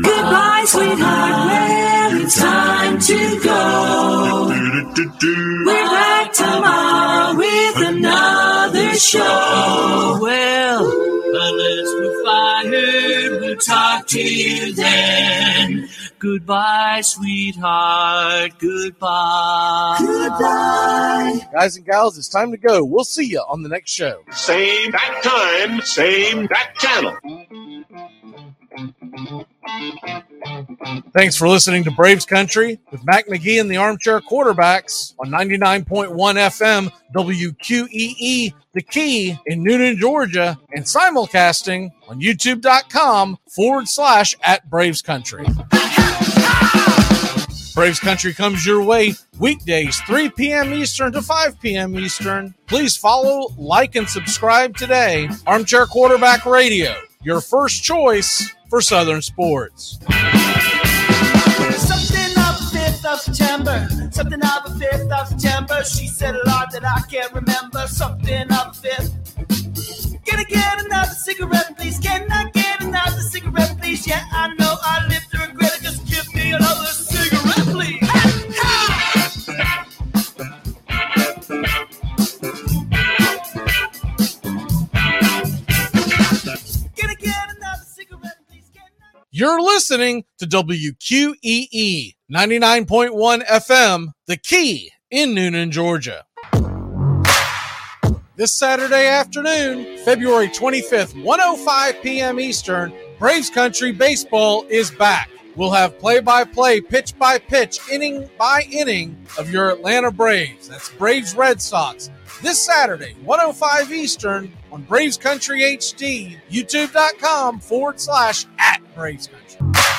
Goodbye, sweetheart. Well, it's time to go. We're back tomorrow with another show. Well, unless we're fired, we'll talk to you then. Goodbye, sweetheart. Goodbye. Goodbye. Guys and gals, it's time to go. We'll see you on the next show. Same bat time, same bat channel. Thanks for listening to Braves Country with Mac McGee and the Armchair Quarterbacks on 99.1 FM WQEE The Key in Newnan, Georgia, and simulcasting on youtube.com forward slash at Braves Country. Braves Country comes your way weekdays, 3 p.m. Eastern to 5 p.m. Eastern. Please follow, like, and subscribe today. Armchair Quarterback Radio, your first choice for Southern sports. Something of the 5th of September. Something of the 5th of September. She said a lot that I can't remember. Something of the 5th. Can I get another cigarette, please? Can I get another cigarette, please? Yeah, I know I live to regret it. Just You're listening to WQEE 99.1 FM, The Key in Newnan, Georgia. This Saturday afternoon, February 25th, 105 p.m. Eastern, Braves Country Baseball is back. We'll have play by play, pitch by pitch, inning by inning of your Atlanta Braves. That's Braves Red Sox. This Saturday, 105 Eastern on Braves Country HD, youtube.com forward slash at Braves Country.